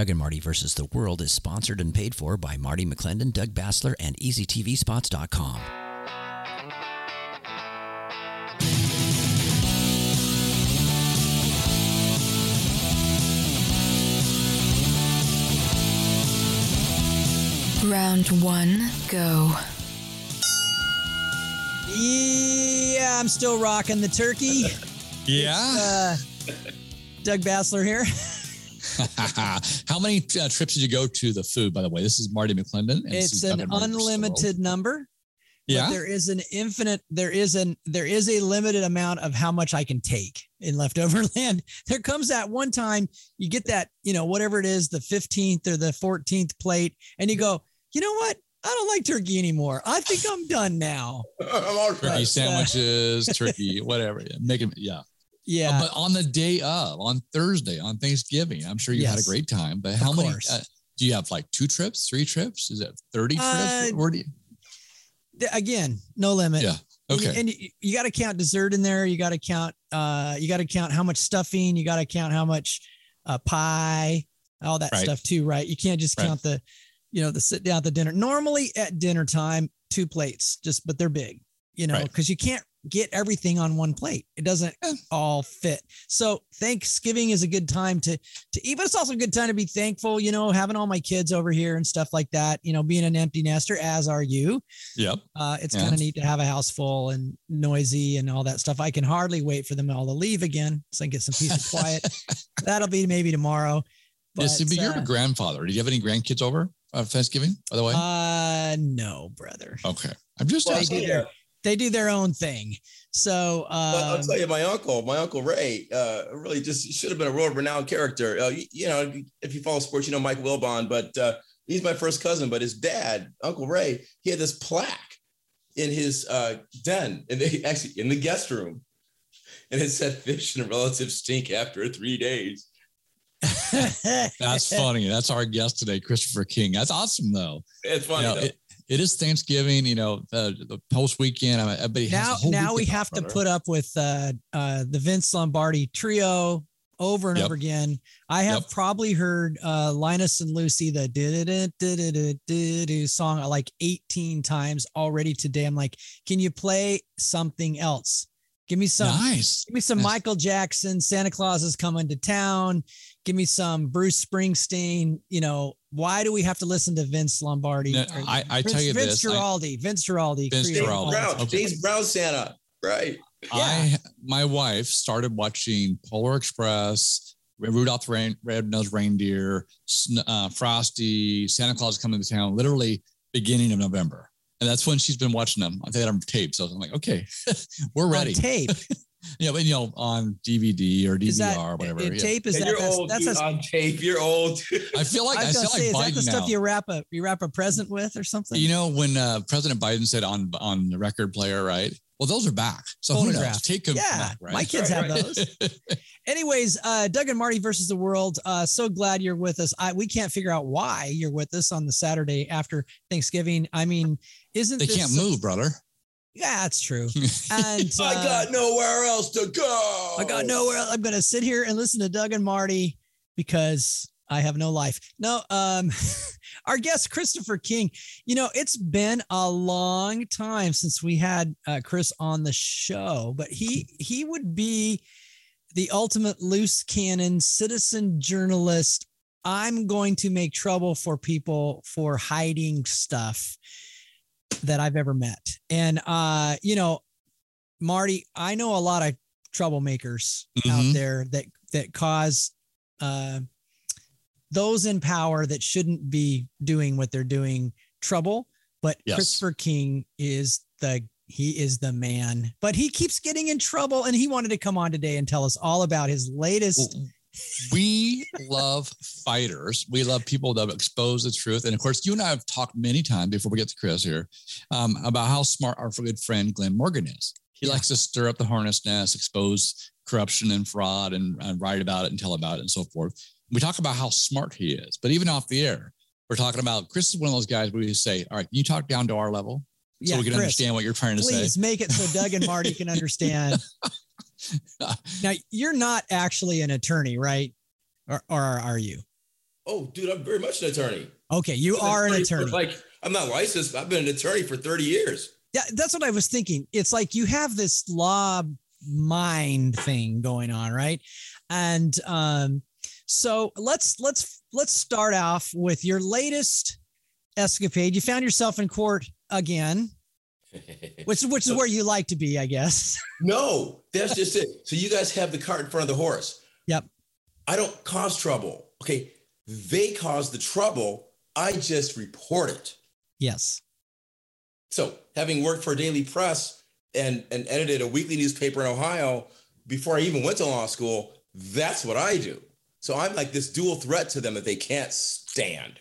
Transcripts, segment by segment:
Doug and Marty versus the World is sponsored and paid for by Marty McClendon, Doug Bassler, and EasyTVSpots.com. Round one, go. Yeah, I'm still rocking the turkey. Yeah. Uh, Doug Bassler here. How many uh, trips did you go to the food, by the way? This is Marty McClendon. and It's an Marty versus the unlimited number. but Yeah. there is an infinite. There is an there is a limited amount of how much I can take in leftover land. There comes that one time you get that you know whatever it is the 15th or the 14th plate, and you go, you know what? I don't like turkey anymore. I think I'm done now. I'm all Turkey sandwiches, turkey, whatever. Yeah, Make it, yeah. Yeah, But on the day of, on Thursday, on Thanksgiving, I'm sure you had a great time. But how many? Uh, do you have like two trips, three trips? Is it 30 Uh, trips? Where do you? Again, no limit. Yeah. Okay. And, you, you got to count dessert in there. You got to count. Uh, you got to count how much stuffing. You got to count how much uh, pie, all that Right. stuff too, right? You can't just Right. count the, you know, the sit down at the dinner. Normally at dinner time, two plates, just but they're big, you know, Right. because you can't get everything on one plate. It doesn't Eh. all fit. So Thanksgiving is a good time to to eat, but it's also a good time to be thankful. You know, having all my kids over here and stuff like that. You know, being an empty nester, as are you. Yep. Uh, it's Yeah. kind of neat to have a house full and noisy and all that stuff. I can hardly wait for them all to leave again so I can get some peace and quiet. That'll be maybe tomorrow. But, yes, but you're uh, a grandfather. Did you have any grandkids over uh, Thanksgiving, by the way? uh, no, brother. okay. I'm just Well, I'll asking. do tell you, their- They do their own thing. So, Well, I'll um, tell you, my uncle, my uncle Ray, uh, really just should have been a world-renowned character. Uh, you, you know, if you follow sports, you know Mike Wilbon, but uh, he's my first cousin. But his dad, Uncle Ray, he had this plaque in his uh, den, and they actually in the guest room, and it said "Fish and relative stink after three days." That's funny. That's our guest today, Christopher King. That's awesome, though. It's funny. You know, though. it, it is Thanksgiving. You know, uh, the post weekend. I mean, everybody has now, now we have to put up with uh, uh, the Vince Lombardi trio over and Yep. over again. I have Yep. probably heard uh, Linus and Lucy the do song like 18 times already today. I'm like, can you play something else? Give me some. nice. Give me some Nice. Michael Jackson. Santa Claus is coming to town. Give me some Bruce Springsteen. You know, why do we have to listen to Vince Lombardi? No, Or I- I Vince, tell you Vince this, I- Guaraldi. Vince Guaraldi. Vince created James Guaraldi. Brown, this. Okay. James Brown Santa, right? I my wife started watching Polar Express, Rudolph the Rain, Red-Nosed Reindeer, uh, Frosty, Santa Claus coming to town, literally beginning of November. And that's when she's been watching them. I think on tape. So I'm like, okay, we're On ready. tape. Yeah, but you know, on DVD or Is that DVR, whatever. yeah. tape? Is And that you're that's, old that's dude, a, on tape. You're old. I feel like I I, feel gonna like say, is that the stuff now. you wrap a you wrap a present with or something? You know, when uh, President Biden said on on the record player, right? Well, those are back. So who knows? Take them yeah, back, right? my kids have those. Anyways, uh, Doug and Marty versus the world. Uh, so glad you're with us. I we can't figure out why you're with us on the Saturday after Thanksgiving. I mean, isn't they this can't some- move, brother. Yeah, that's true. And uh, I got nowhere else to go. I got nowhere. else. I'm going to sit here and listen to Doug and Marty because I have no life. No, um, our guest Christopher King. You know, it's been a long time since we had uh, Chris on the show, but he he would be the ultimate loose cannon citizen journalist. I'm going to make trouble for people for hiding stuff that I've ever met. And uh, you know, Marty, I know a lot of troublemakers out Mhm. there that that cause uh, those in power that shouldn't be doing what they're doing trouble. But Yes. Christopher King is the he is the man. But he keeps getting in trouble, and he wanted to come on today and tell us all about his latest. We love fighters. We love people that expose the truth. And of course, you and I have talked many times before we get to Chris here um, about how smart our good friend Glenn Morgan is. He Yeah. likes to stir up the harness nest, expose corruption and fraud, and, and write about it and tell about it and so forth. We talk about how smart he is, but even off the air, we're talking about Chris is one of those guys where we say, "All right, can you talk down to our level so we can Chris, understand what you're trying to Please say?" Please make it so Doug and Marty can understand. now, you're not actually an attorney, right? Or, or are you? Oh, dude, I'm very much an attorney. Okay, you been are an for, attorney. Like, I'm not licensed. I've been an attorney for 30 years. Yeah, that's what I was thinking. It's like you have this law mind thing going on, right? And um, so let's let's let's start off with your latest escapade. You found yourself in court again, which which is where you like to be, I guess. no, that's just it. So you guys have the cart in front of the horse. Yep. I don't cause trouble. Okay. They cause the trouble. I just report it. Yes. So, having worked for a Daily Press and, and edited a weekly newspaper in Ohio before I even went to law school, that's what I do. So, I'm like this dual threat to them that they can't stand.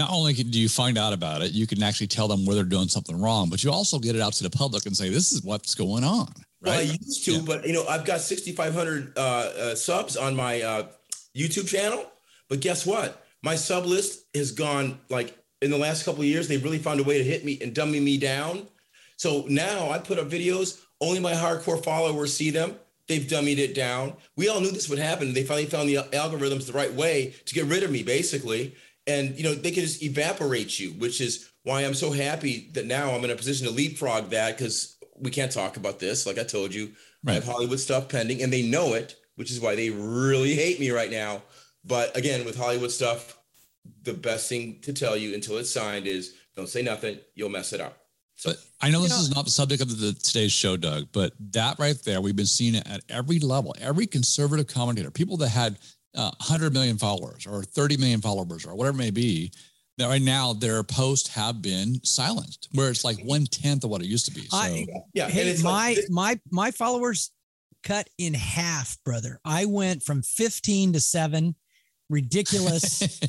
Not only do you find out about it, you can actually tell them where they're doing something wrong, but you also get it out to the public and say, this is what's going on. Right. Well, I used to, yeah. but you know, I've got 6,500 uh, uh, subs on my uh, YouTube channel. But guess what? My sub list has gone like in the last couple of years, they've really found a way to hit me and dummy me down. So now I put up videos, only my hardcore followers see them. They've dummied it down. We all knew this would happen. They finally found the algorithms the right way to get rid of me, basically. And you know, they can just evaporate you, which is why I'm so happy that now I'm in a position to leapfrog that because we can't talk about this. Like I told you, right. I have Hollywood stuff pending, and they know it, which is why they really hate me right now. But again, with Hollywood stuff, the best thing to tell you until it's signed is don't say nothing. You'll mess it up. So, but I know this know, is not the subject of the, today's show, Doug, but that right there, we've been seeing it at every level, every conservative commentator, people that had uh, 100 million followers or 30 million followers or whatever it may be, that right now their posts have been silenced, where it's like one tenth of what it used to be. So, I, yeah, hey, my like, my my followers cut in half, brother. I went from 15 to seven ridiculous.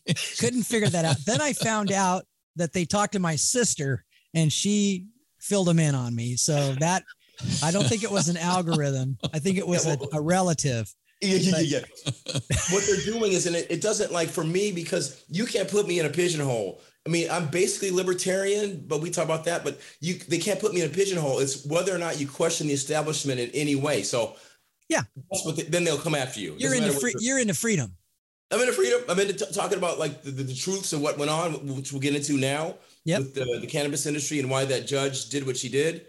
Couldn't figure that out. Then I found out that they talked to my sister and she filled them in on me. So that I don't think it was an algorithm. I think it was yeah, well, a, a, relative. Yeah, yeah, yeah. yeah. what they're doing is, and it, it doesn't like for me because you can't put me in a pigeonhole. I mean, I'm basically libertarian, but we talk about that. But you, they can't put me in a pigeonhole. It's whether or not you question the establishment in any way. So, yeah, they, then they'll come after you. You're into free, you're into freedom. I'm into freedom. I'm into t- talking about like the, the, the, truths of what went on, which we'll get into now yep. with the, the cannabis industry and why that judge did what she did.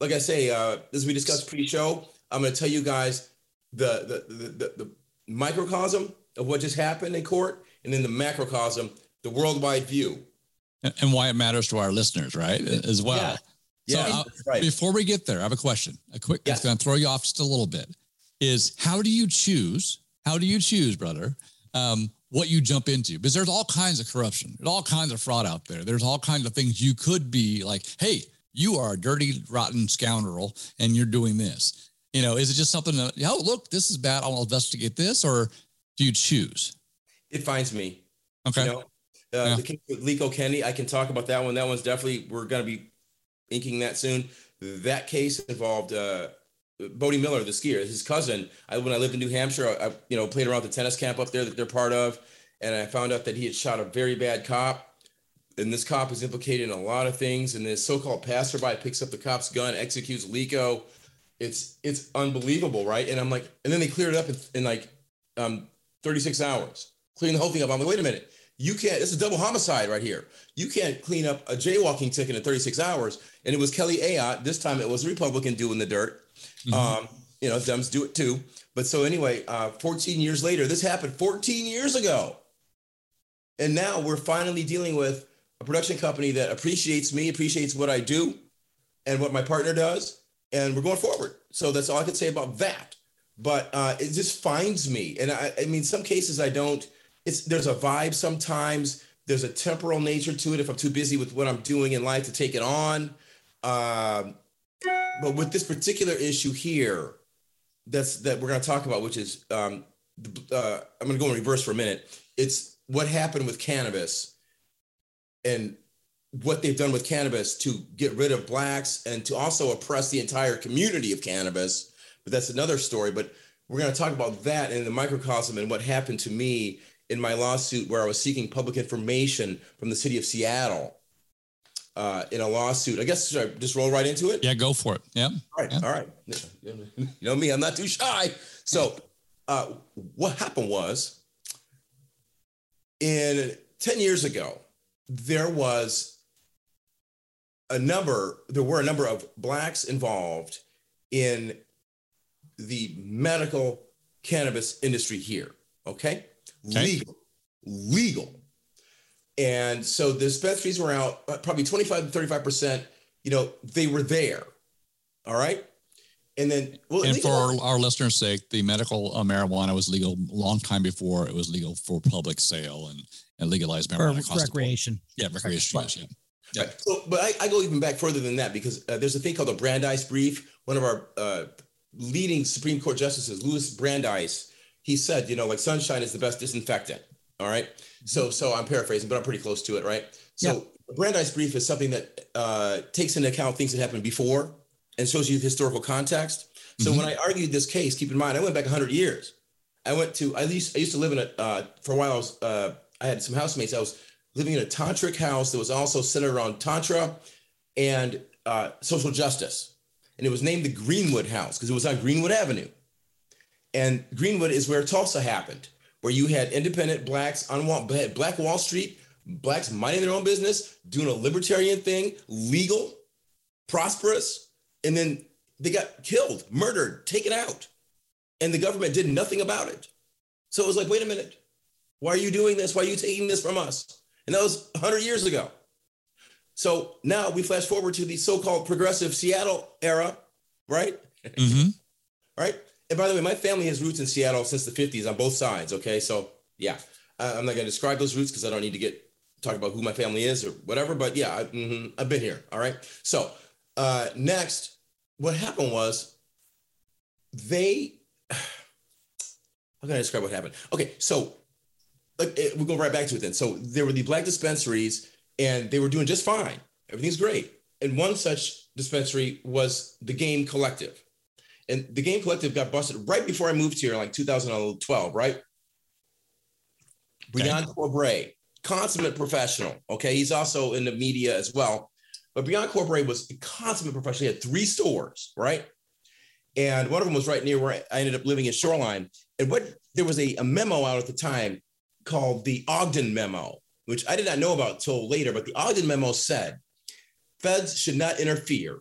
Like I say, uh, as we discussed pre-show, I'm going to tell you guys the, the the, the the microcosm of what just happened in court, and then the macrocosm, the worldwide view, and why it matters to our listeners, right? As well. Yeah. So yeah, uh, right. before we get there, I have a question. A quick, yes. it's going to throw you off just a little bit. Is how do you choose? How do you choose, brother? um, what you jump into because there's all kinds of corruption, there's all kinds of fraud out there. There's all kinds of things you could be like, hey, you are a dirty, rotten scoundrel and you're doing this. You know, is it just something that, oh, look, this is bad. I'll investigate this, or do you choose? It finds me. Okay. You know, uh, yeah. the case with Liko Kenney, I can talk about that one. That one's definitely, we're going to be inking that soon. That case involved uh, Bode Miller, the skier, his cousin. I, when I lived in New Hampshire, I, I, you know played around the tennis camp up there that they're part of, and I found out that he had shot a very bad cop, and this cop is implicated in a lot of things. And this so-called passerby picks up the cop's gun, executes Liko. It's it's unbelievable, right? And I'm like, and then they cleared it up in, in like um, 36 hours, cleaning the whole thing up. I'm like, wait a minute, you can't. This is double homicide right here. You can't clean up a jaywalking ticket in 36 hours. And it was Kelly Ayotte. This time it was a Republican doing the dirt Mm-hmm. Um, you know, Dems do it too. But so anyway, uh, 14 years later, this happened 14 years ago. And now we're finally dealing with a production company that appreciates me, appreciates what I do and what my partner does. And we're going forward. So that's all I can say about that. But uh, it just finds me. And I, I mean, some cases I don't, it's there's a vibe sometimes. There's a temporal nature to it if I'm too busy with what I'm doing in life to take it on. Um, but with this particular issue here, that's that we're going to talk about, which is um, uh, I'm going to go in reverse for a minute. It's what happened with cannabis and what they've done with cannabis to get rid of blacks and to also oppress the entire community of cannabis. But that's another story. But we're going to talk about that in the microcosm and what happened to me in my lawsuit where I was seeking public information from the city of Seattle uh, in a lawsuit. I guess should I just roll right into it? Yeah, go for it. Yeah. All right. Yeah. All right. You know me, I'm not too shy. So uh, what happened was in 10 years ago, there was a number, there were a number of blacks involved in the medical cannabis industry here. Okay. Okay. Legal. Legal. And so the dispensaries were out uh, probably 25 to 35%. You know, they were there. All right. And then, well, And for our, our listeners' sake, the medical uh, marijuana was legal a long time before it was legal for public sale and, and legalized marijuana. across the board. recreation. Yeah, recreation. use, Yeah. Yeah. Right. So, but I, I go even back further than that because uh, there's a thing called the Brandeis Brief. One of our uh, leading Supreme Court justices, Louis Brandeis, he said, you know, like sunshine is the best disinfectant. All right. So, so I'm paraphrasing, but I'm pretty close to it, right? So, Brandeis Brief is something that uh, takes into account things that happened before and shows you the historical context. So, Mhm. when I argued this case, keep in mind, I went back 100 years. I went to I used I used to live in a uh, for a while. I was uh, I had some housemates. I was living in a tantric house that was also centered around tantra and uh, social justice, and it was named the Greenwood House because it was on Greenwood Avenue. And Greenwood is where Tulsa happened, where you had independent blacks on Black Wall Street, blacks minding their own business, doing a libertarian thing, legal, prosperous, and then they got killed, murdered, taken out, and the government did nothing about it. So it was like, wait a minute, why are you doing this? Why are you taking this from us? And that was 100 years ago. So now we flash forward to the so-called progressive Seattle era, right? Mhm. right? And by the way, my family has roots in Seattle since the 50s on both sides. Okay. So yeah, I'm not going to describe those roots because I don't need to get talk about who my family is or whatever. But yeah, I, mhm, I've been here. All right. So uh, next, what happened was they, how can I describe what happened? Okay. So like, we'll go right back to it then. So there were the black dispensaries and they were doing just fine. Everything's great. And one such dispensary was the Game Collective. And the Game Collective got busted right before I moved here, like 2012, right? Okay. Brian Corbray, consummate professional. Okay. He's also in the media as well. But Brian Corbray was a consummate professional. He had three stores, right? And one of them was right near where I ended up living in Shoreline. And what there was a, a memo out at the time called the Ogden Memo, which I did not know about till later, but the Ogden Memo said feds should not interfere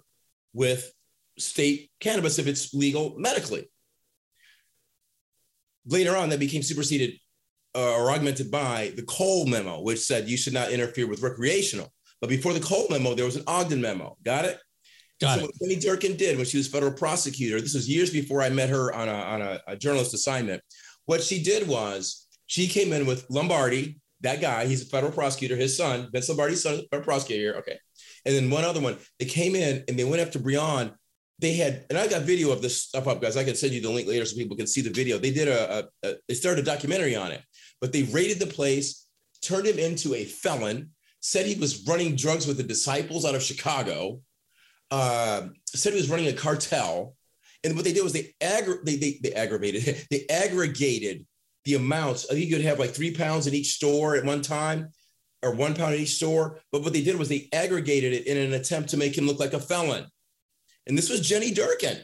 with state cannabis if it's legal medically. Later on, that became superseded uh, or augmented by the Cole memo, which said you should not interfere with recreational. But before the Cole memo, there was an Ogden memo. Got it? Got so it. what Jenny Durkin did when she was federal prosecutor, this was years before I met her on a, on a, a journalist assignment. What she did was she came in with Lombardi, that guy, he's a federal prosecutor, his son, Vince Lombardi's son, a federal prosecutor here. Okay. And then one other one, they came in and they went after Breon. They had, and I got video of this stuff up, guys. I can send you the link later so people can see the video. They did a, a, a they started a documentary on it, but they raided the place, turned him into a felon, said he was running drugs with the disciples out of Chicago, uh, said he was running a cartel. And what they did was they, aggra- they, they, they aggravated, they aggregated the amounts. I think you could have like three pounds in each store at one time or one pound in each store. But what they did was they aggregated it in an attempt to make him look like a felon. And this was Jenny Durkin.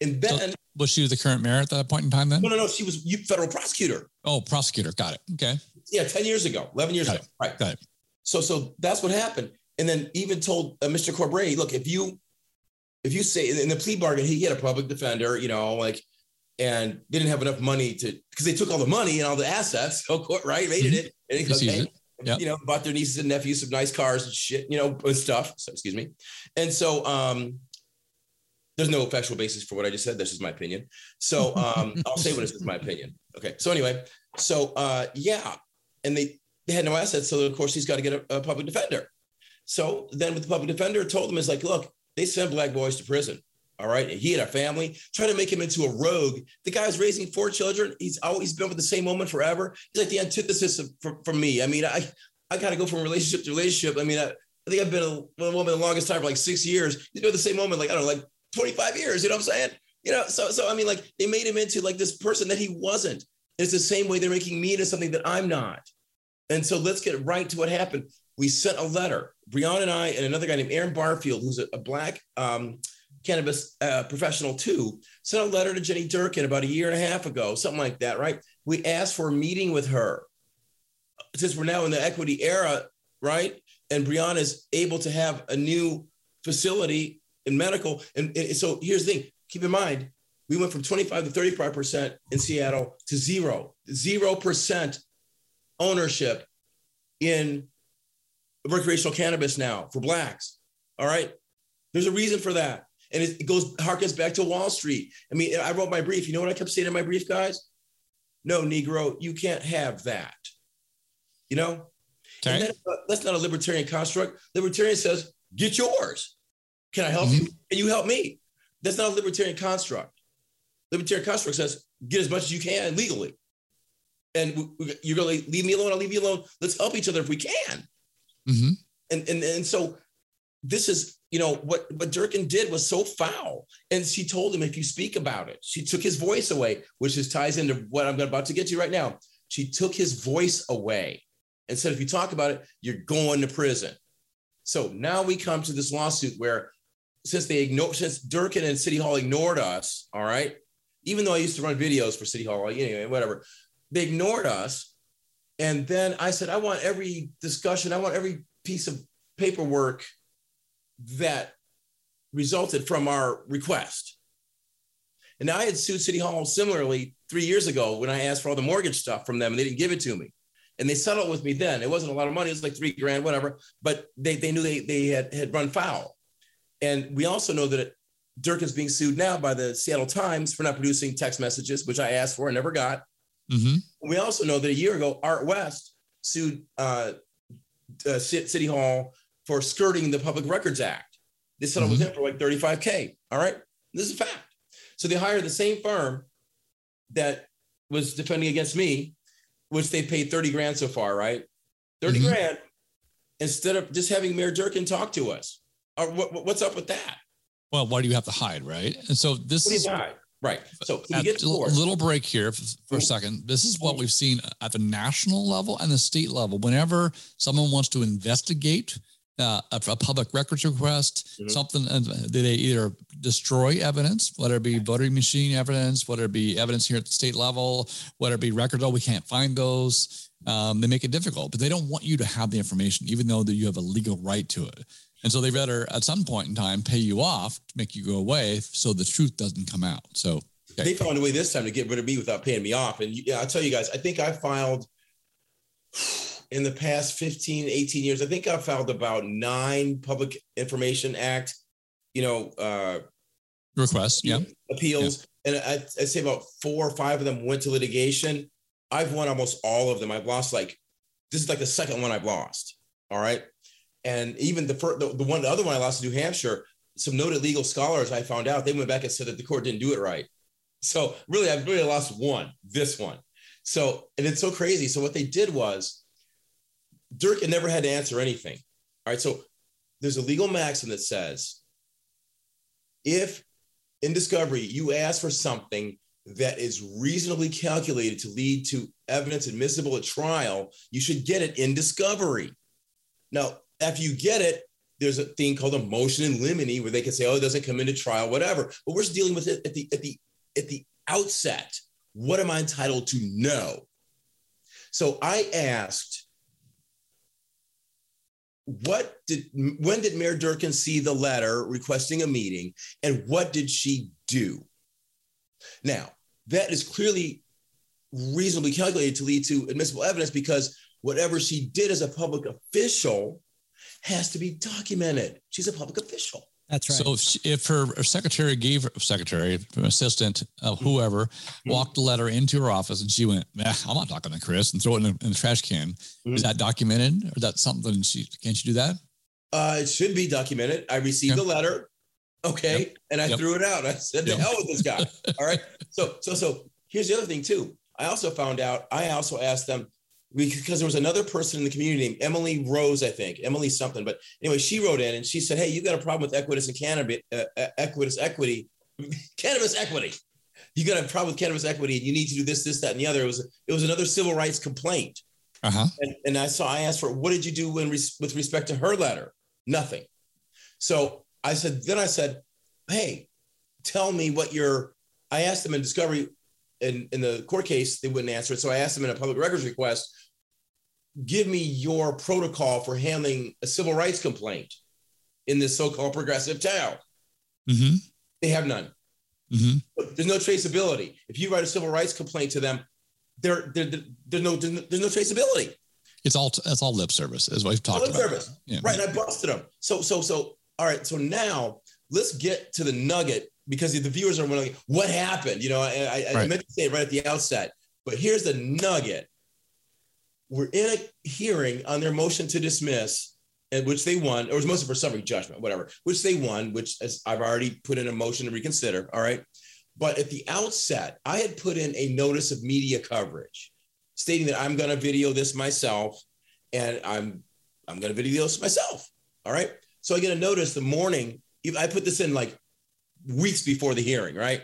And then, Was she the current mayor at that point in time then? no, no, no, she was federal prosecutor. Oh, prosecutor. Got it. Okay. Yeah, 10 years ago, 11 years Got ago. Right. Got it. So, so that's what happened. And then even told uh, Mr. Corbray, look, if you, if you say in the plea bargain, he had a public defender, you know, like, and they didn't have enough money to, because they took all the money and all the assets, so court, right, raided it, and he goes, He sees hey, it. Yeah. you know, bought their nieces and nephews some nice cars and shit, you know, and stuff. So, excuse me. And so, um, there's no factual basis for what I just said. This is my opinion. So, um, I'll say what is my opinion. Okay. So anyway, so, uh, yeah, and they they had no assets, so of course he's got to get a, a public defender. So then, with the public defender, told him is like, look, they sent black boys to prison. All right, he had a family, trying to make him into a rogue. The guy's raising four children. He's always been with the same woman forever. He's like the antithesis of, for, for me. I mean, I I got to go from relationship to relationship. I mean, I, I think I've been a, with a woman the longest time for like six years. Been with the same woman like I don't know, like 25 years. You know what I'm saying? You know, so so I mean, like they made him into like this person that he wasn't. It's the same way they're making me into something that I'm not. And so let's get right to what happened. We sent a letter, Breon and I, and another guy named Aaron Barfield, who's a, a black um, cannabis uh, professional too, sent a letter to Jenny Durkin about a year and a half ago, something like that, right? We asked for a meeting with her. since we're now in the equity era, right? And Breonna is able to have a new facility in medical. And, and so here's the thing keep in mind, we went from 25 to 35% in Seattle to zero, 0% ownership in recreational cannabis now for blacks. All right. There's a reason for that. And it, goes harkens back to Wall Street. I mean, I wrote my brief. You know what I kept saying in my brief, guys? No, Negro, you can't have that. You know? Okay. That, uh, that's not a libertarian construct. Libertarian says, get yours. Can I help mm-hmm. you? Can you help me? That's not a libertarian construct. Libertarian construct says, get as much as you can legally. And you're going to leave me alone. I'll leave you alone. Let's help each other if we can. Mm-hmm. And, and, and so this is, you know, what, what Durkin did was so foul. And she told him, if you speak about it, she took his voice away, which is ties into what I'm about to get to right now. She took his voice away and said, if you talk about it, you're going to prison. So now we come to this lawsuit where since they ignored, since Durkin and City Hall ignored us, all right, even though I used to run videos for City Hall, know, whatever, they ignored us. And then I said, I want every discussion, I want every piece of paperwork that resulted from our request. And I had sued City Hall similarly three years ago when I asked for all the mortgage stuff from them and they didn't give it to me. And they settled with me then. It wasn't a lot of money, it was like three grand, whatever, but they, they knew they, they had, had run foul. And we also know that Dirk is being sued now by the Seattle Times for not producing text messages, which I asked for and never got. Mm-hmm. We also know that a year ago, Art West sued uh, uh, City Hall for skirting the Public Records Act. They settled mm-hmm. with him for like 35K. All right. This is a fact. So they hired the same firm that was defending against me, which they paid 30 grand so far, right? 30 mm-hmm. grand instead of just having Mayor Durkin talk to us. Uh, what, what's up with that? Well, why do you have to hide, right? And so this is hide? right. So a little break here for a second. This is what we've seen at the national level and the state level. Whenever someone wants to investigate uh, a, a, public records request, mm-hmm. something, and they either destroy evidence, whether it be voting machine evidence, whether it be evidence here at the state level, whether it be records, oh, we can't find those. Um, they make it difficult, but they don't want you to have the information, even though that you have a legal right to it. And so they better at some point in time pay you off to make you go away so the truth doesn't come out. So okay. they found a way this time to get rid of me without paying me off. And yeah, I'll tell you guys, I think I filed in the past 15, 18 years, I think I filed about nine Public Information Act, you know, uh, requests, yeah, appeals. Yeah. And I, I'd say about four or five of them went to litigation. I've won almost all of them. I've lost like, this is like the second one I've lost. All right. And even the first, the, the one, the other one I lost in New Hampshire, some noted legal scholars I found out they went back and said that the court didn't do it right. So really, I've really lost one, this one. So, and it's so crazy. So what they did was Dirk had never had to answer anything. All right. So there's a legal maxim that says if in discovery you ask for something that is reasonably calculated to lead to evidence admissible at trial, you should get it in discovery. Now, after you get it, there's a thing called a motion in limine where they can say, "Oh, it doesn't come into trial, whatever." But we're just dealing with it at the at the at the outset. What am I entitled to know? So I asked, "What did when did Mayor Durkin see the letter requesting a meeting, and what did she do?" Now that is clearly reasonably calculated to lead to admissible evidence because whatever she did as a public official has to be documented. She's a public official. That's right. So if, she, if her, her, secretary gave her secretary, assistant, uh, whoever, mm-hmm. walked the letter into her office and she went, I'm not talking to Chris and throw it in, in the trash can. Mm-hmm. Is that documented or that something she, can't you do that? Uh, it should be documented. I received yep. the letter. Okay. Yep. And I yep. threw it out. I said, the hell with this guy. All right. So, so, so here's the other thing too. I also found out, I also asked them, because there was another person in the community named Emily Rose, I think, Emily something. But anyway, she wrote in and she said, Hey, you got a problem with Equitas and cannabis, uh, uh Equitas equity, cannabis equity. You got a problem with cannabis equity and you need to do this, this, that, and the other. It was, it was another civil rights complaint. Uh-huh. And, and I saw, I asked her, what did you do when, with respect to her letter? Nothing. So I said, then I said, Hey, tell me what your, I asked them in discovery in, in the court case, they wouldn't answer it. So I asked them in a public records request, give me your protocol for handling a civil rights complaint in this so-called progressive town. Mm-hmm. They have none. Mm-hmm. There's no traceability. If you write a civil rights complaint to them, there, there, there- there's no there's no there's no traceability. It's all it's all lip service, as we've talked Lip about. service. Yeah. Right. And I busted them. So, so, so, all right. So now let's get to the nugget because the viewers are wondering what happened. You know, I, I, I meant to say it right at the outset, but here's the nugget. We're in a hearing on their motion to dismiss, and which they won, or it was mostly for summary judgment, whatever, which they won, which as I've already put in a motion to reconsider. All right. But at the outset, I had put in a notice of media coverage stating that I'm going to video this myself and I'm I'm going to video this myself. All right. So I get a notice the morning. I put this in like weeks before the hearing, right?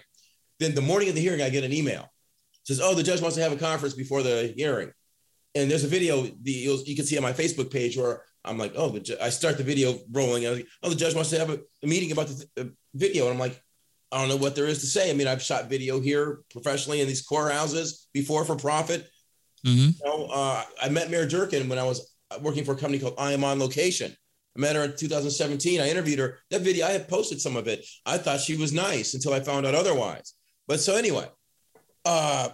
Then the morning of the hearing, I get an email. It says, "Oh, the judge wants to have a conference before the hearing," and there's a video the, you'll, you can see on my Facebook page where I'm like, "Oh, the ju-, I start the video rolling. And like, oh, the judge wants to have a, a meeting about the uh, video," and I'm like, "I don't know what there is to say." I mean, I've shot video here professionally in these courthouses before for profit. Mm-hmm. You know, uh, I met Mayor Durkin when I was working for a company called I Am On Location. I met her in 2017. I interviewed her. That video, I had posted some of it. I thought she was nice until I found out otherwise. But so anyway, uh,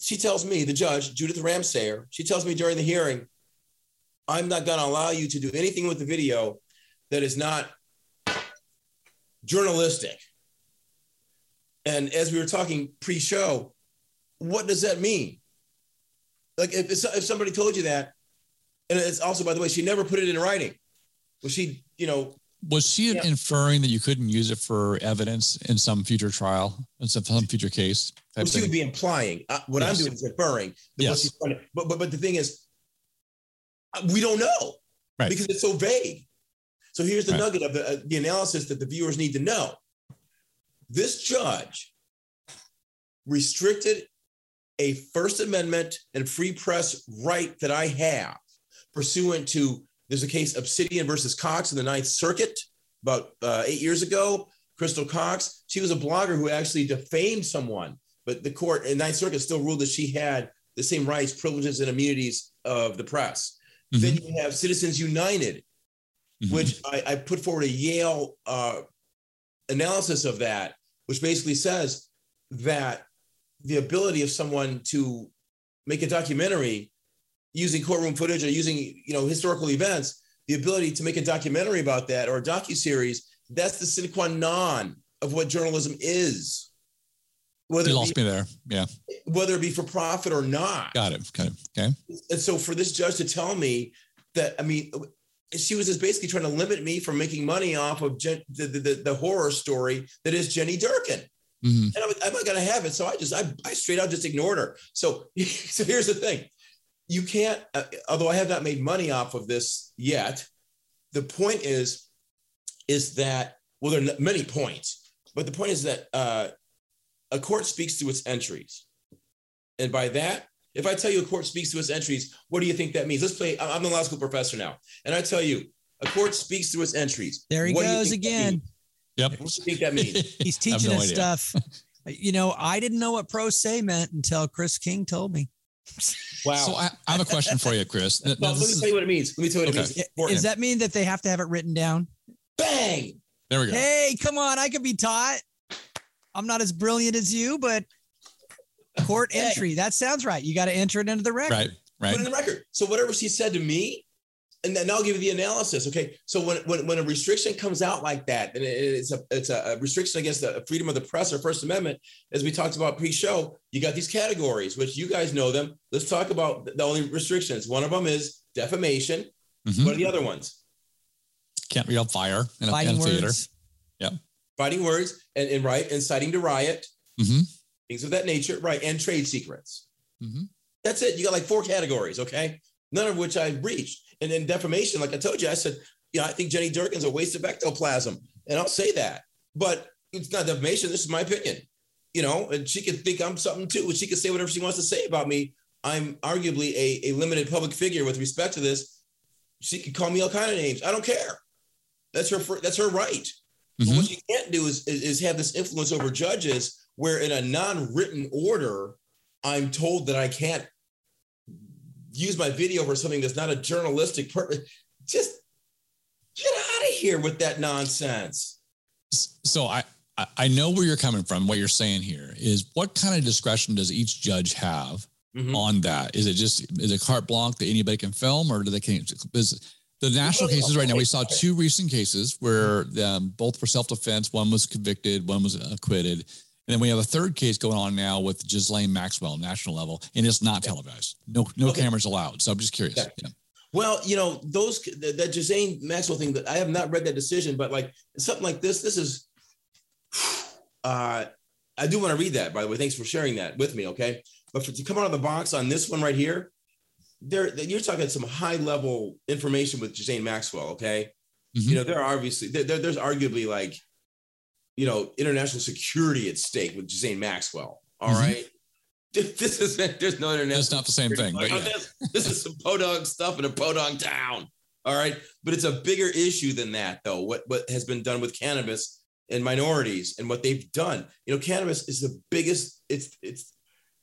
she tells me, the judge, Judith Ramseyer, she tells me during the hearing, I'm not going to allow you to do anything with the video that is not journalistic. And as we were talking pre-show, what does that mean? Like if, if somebody told you that, and it's also, by the way, she never put it in writing. Was she, you know, Was she Yeah. inferring that you couldn't use it for evidence in some future trial, in some, some future case? well, she thing? would be implying. Uh, what I'm doing is inferring. Yes. but, but but the thing is, uh, we don't know Right. because it's so vague. So here's the Right. nugget of the, uh, the analysis that the viewers need to know. This judge restricted a First Amendment and free press right that I have pursuant to there's a case Obsidian versus Cox in the Ninth Circuit about uh, eight years ago. Crystal Cox, she was a blogger who actually defamed someone, but the court in Ninth Circuit still ruled that she had the same rights, privileges, and immunities of the press. Mhm. Then you have Citizens United, Mhm. which I, I put forward a Yale uh, analysis of that, which basically says that the ability of someone to make a documentary using courtroom footage or using you know historical events, the ability to make a documentary about that or a docu series, that's the sine qua non of what journalism is. Whether you lost be, me there. Yeah, whether it be for profit or not. got it. Got it. Okay. And so for this judge to tell me that, I mean, she was just basically trying to limit me from making money off of Jen, the, the, the, horror story that is Jenny Durkin. Mhm. And I'm, I'm not going to have it. So I just, I, I straight out just ignored her. So, so here's the thing. You can't, uh, although I have not made money off of this yet, the point is, is that, well, there are many points, but the point is that uh, a court speaks to its entries. And by that, if I tell you a court speaks to its entries, what do you think that means? Let's play. I- I'm the law school professor now. And I tell you, a court speaks to its entries. There he What goes again. Yep. What do you think that means? He's teaching no us idea. stuff. You know, I didn't know what pro se meant until Chris King told me. Wow. So I, I have a question for you, Chris. Well, this let me is- tell you what it means. Let me tell you what Okay. it means. Important. Does that mean that they have to have it written down? Bang! there we go. Hey, come on, I could be taught. I'm not as brilliant as you, but court entry. That sounds right. You got to enter it into the record. Right. Right. Put it in the record. So whatever she said to me, and then I'll give you the analysis. Okay. So when when, when a restriction comes out like that, and it's a it's a a restriction against the freedom of the press or First Amendment, as we talked about pre-show, you got these categories, which you guys know them. Let's talk about the only restrictions. One of them is defamation. Mhm. What are the other ones? Can't read on fire in a, in Fighting a theater. words. Fighting words and, and right, inciting to riot, hmm things of that nature, right, and trade secrets. hmm That's it. You got like four categories, okay? None of which I breached. And then defamation, like I told you, I said, you know, I think Jenny Durkin's a waste of ectoplasm. And I'll say that. But it's not defamation. This is my opinion. You know, and she could think I'm something too. She could say whatever she wants to say about me. I'm arguably a, a limited public figure with respect to this. She could call me all kind of names. I don't care. That's her that's her right. Mhm. what she can't do is, is is have this influence over judges where in a non-written order, I'm told that I can't use my video for something that's not a journalistic purpose. Just get out of here with that nonsense. So I, I know where you're coming from. What you're saying here is what kind of discretion does each judge have mm-hmm. on that? Is it just is it carte blanche that anybody can film, or do they can? Is the national cases right now? We saw two recent cases where um, both for self defense. One was convicted, one was acquitted. And then we have a third case going on now with Ghislaine Maxwell, national level, and it's not televised. No, no okay. cameras allowed. So I'm just curious. Yeah. Well, you know, those that, that Ghislaine Maxwell thing that I have not read that decision, but like something like this, this is uh I do want to read that by the way. Thanks for sharing that with me. Okay. But for, to come out of the box on this one right here, there you're talking some high level information with Ghislaine Maxwell. Okay. Mm-hmm. You know, there are obviously there, there's arguably like you know, international security at stake with Ghislaine Maxwell. All mm-hmm. right, This is there's no international. It's not the same thing. But yeah. this, this is some podunk stuff in a podunk town. All right. But it's a bigger issue than that, though. What what has been done with cannabis and minorities and what they've done. You know, cannabis is the biggest, it's it's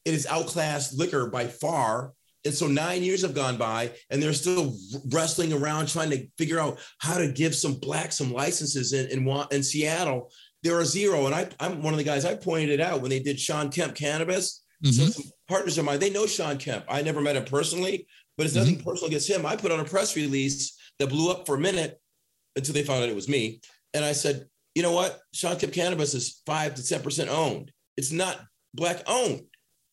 it is outclassed liquor by far. And so nine years have gone by and they're still wrestling around trying to figure out how to give some black some licenses in, in, in Seattle there are zero. And I, I'm one of the guys I pointed it out when they did Shawn Kemp cannabis. Mm-hmm. So partners of mine, they know Shawn Kemp. I never met him personally, but it's nothing mm-hmm. personal against him. I put on a press release that blew up for a minute until they found out it was me. And I said, you know what? Shawn Kemp cannabis is five to 10% owned. It's not black owned.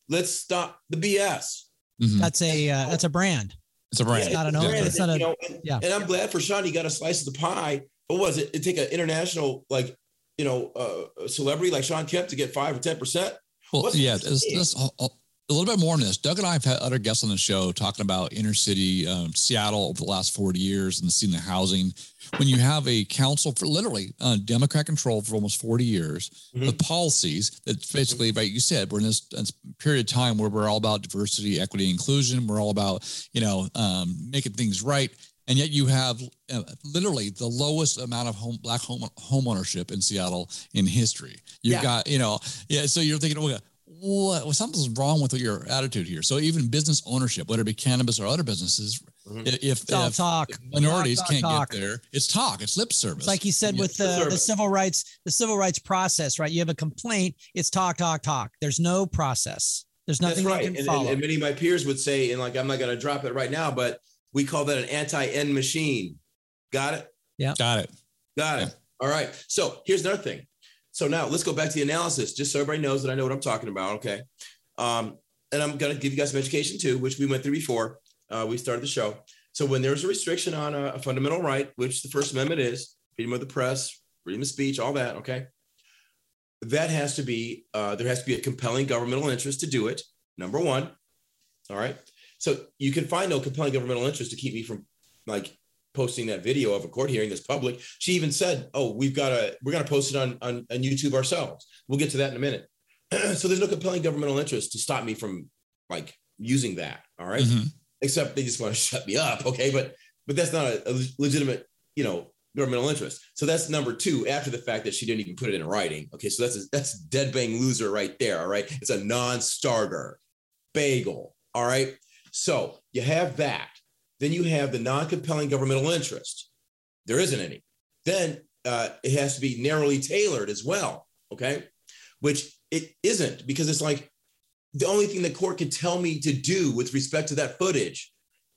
Let's stop the BS. Mm-hmm. That's a uh, that's a brand. It's a brand. It's not an own. It's not a, know, and, yeah. And I'm glad for Shawn. He got a slice of the pie. What was it? It take an international like you know, uh, a celebrity like Shawn Kemp to get five or ten percent. Well, What's yeah, this, this, a, a little bit more on this. Doug and I have had other guests on the show talking about inner city um, Seattle over the last 40 years and seeing the housing. When you have a council for literally uh, Democrat control for almost 40 years, mm-hmm. the policies that basically, like you said, we're in this, this, period of time where we're all about diversity, equity, inclusion. We're all about, you know, um, making things right and yet you have uh, literally the lowest amount of home black home home ownership in Seattle in history. You've yeah. got you know yeah. So you're thinking, what? Well, something's wrong with your attitude here. So even business ownership, whether it be cannabis or other businesses, mm-hmm. if, if, talk. If minorities talk, talk, can't talk. get there, it's talk, it's lip service. It's like you said with the, the civil rights, the civil rights process, right? You have a complaint, it's talk, talk, talk. There's no process. There's nothing That's right. And, and, and, many of my peers would say, and like I'm not going to drop it right now, but we call that an anti-end machine. Got it? Yeah. Got it. Got it. All right. So here's another thing. So now let's go back to the analysis, just so everybody knows that I know what I'm talking about. Okay. Um, and I'm going to give you guys some education too, which we went through before uh, we started the show. So when there's a restriction on a, a, fundamental right, which the First Amendment is, freedom of the press, freedom of speech, all that, okay, that has to be uh, there has to be a compelling governmental interest to do it. Number one, all right. So you can find no compelling governmental interest to keep me from like posting that video of a court hearing that's public. She even said, "Oh, we've got to we're going to post it on, on on YouTube ourselves." We'll get to that in a minute. so there's no compelling governmental interest to stop me from like using that. All right? mm-hmm. except they just want to shut me up. Okay, but but that's not a, a legitimate you know governmental interest. So that's number two. After the fact that she didn't even put it in writing. Okay, so that's a, that's dead bang loser right there. All right, it's a non-starter bagel. All right. So you have that. Then you have the non compelling governmental interest. There isn't any. Then uh, it has to be narrowly tailored as well. Okay. Which it isn't because it's like the only thing the court can tell me to do with respect to that footage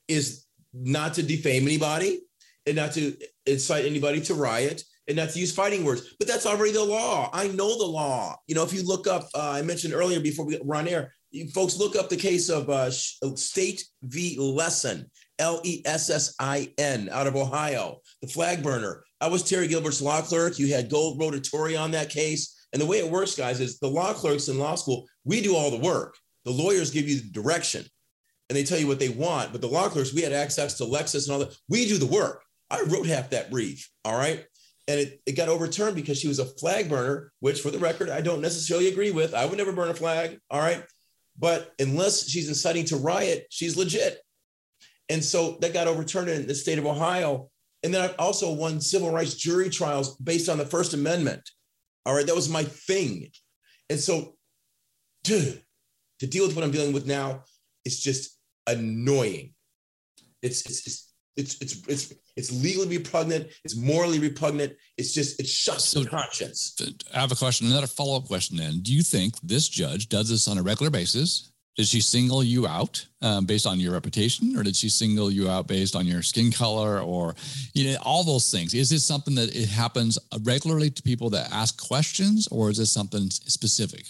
is not to defame anybody and not to incite anybody to riot and not to use fighting words. But that's already the law. I know the law. You know, if you look up, uh, I mentioned earlier before we were on air, you folks look up the case of uh, uh State v. Lessin, L E S S I N, out of Ohio, the flag burner. I was Terry Gilbert's law clerk. You had Gold Rotatori on that case. And the way it works, guys, is the law clerks in law school, we do all the work. The lawyers give you the direction and they tell you what they want. But the law clerks, we had access to Lexis and all that. We do the work. I wrote half that brief. All right. And it, it got overturned because she was a flag burner, which for the record, I don't necessarily agree with. I would never burn a flag. All right. But unless she's inciting to riot, she's legit. And so that got overturned in the state of Ohio. And then I also won civil rights jury trials based on the First Amendment. All right, that was my thing. And so, dude, to deal with what I'm dealing with now, it's just annoying. It's it's it's it's it's it's, it's legally repugnant. It's morally repugnant. It's just it shuts So- the conscience. I have a question, another follow up question. Then, do you think this judge does this on a regular basis? Did she single you out um, based on your reputation, or did she single you out based on your skin color, or you know all those things? Is this something that it happens regularly to people that ask questions, or is this something specific?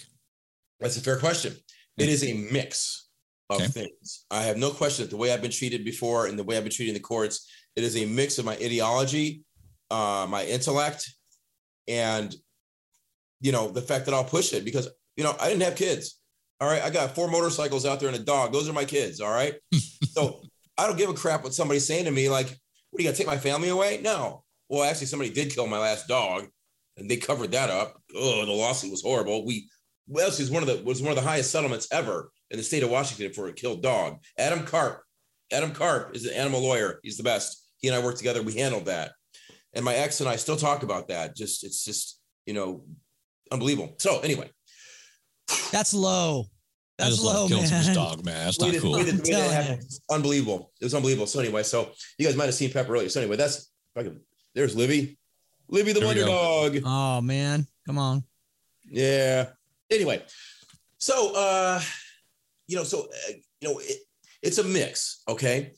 That's a fair question. It is a mix of Okay. things. I have no question that the way I've been treated before and the way I've been treated in the courts, it is a mix of my ideology, uh, my intellect, and you know the fact that I'll push it because you know I didn't have kids. All right, I got four motorcycles out there and a dog. Those are my kids. All right, so I don't give a crap what somebody's saying to me. Like, what are you gonna take my family away? No. Well, actually, somebody did kill my last dog, and they covered that up. Oh, the lawsuit was horrible. We well, actually was one of the was one of the highest settlements ever in the state of Washington for a killed dog. Adam Karp. Adam Karp is an animal lawyer. He's the best. He and I worked together. We handled that. And my ex and I still talk about that. Just it's just, you know, unbelievable. So anyway, That's low. I That's just love low, killing man. someone's dog, man. That's the not that- cool. the way that- the way that telling happened, you. it's unbelievable. It was unbelievable. So anyway, so you guys might have seen Pepper earlier. So anyway, that's fucking there's Libby. Libby the There wonder dog. Oh man, come on. Yeah. Anyway, so uh, you know, so uh, you know, it, it's a mix. Okay.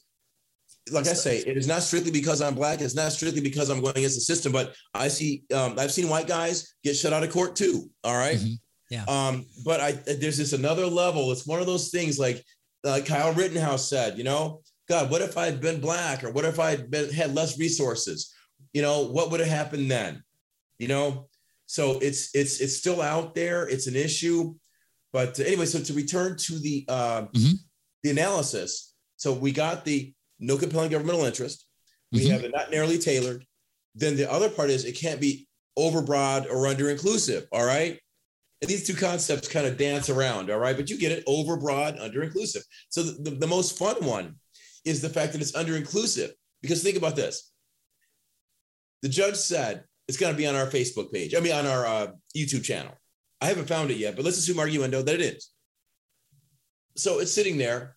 Like I say, it is not strictly because I'm black. It's not strictly because I'm going against the system. But I see, um, I've seen white guys get shut out of court too. All right? Mhm. Yeah. Um, but I there's this another level. It's one of those things like like Kyle Rittenhouse said. You know, God, what if I'd been black, or what if I'd been had less resources? You know, what would have happened then? You know, so it's it's it's still out there. It's an issue, but anyway. So to return to the uh, Mhm. the analysis, so we got the no compelling governmental interest. We Mhm. have it not narrowly tailored. Then the other part is it can't be overbroad or under inclusive. All right. And these two concepts kind of dance around. All right. But you get it overbroad, under inclusive. So the, the, the most fun one is the fact that it's under inclusive. Because think about this the judge said it's going to be on our Facebook page, I mean, on our uh, YouTube channel. I haven't found it yet, but let's assume arguendo that it is. So it's sitting there,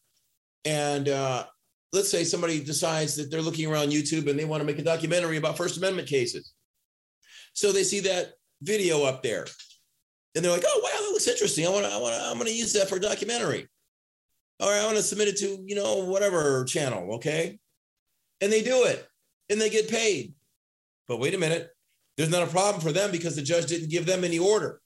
and uh, let's say somebody decides that they're looking around YouTube and they want to make a documentary about First Amendment cases. So they see that video up there, and they're like, "Oh wow, that looks interesting. I want to, I want to, I'm going to use that for a documentary." Right, I want to submit it to you know whatever channel, okay? And they do it, and they get paid. But wait a minute, there's not a problem for them because the judge didn't give them any order.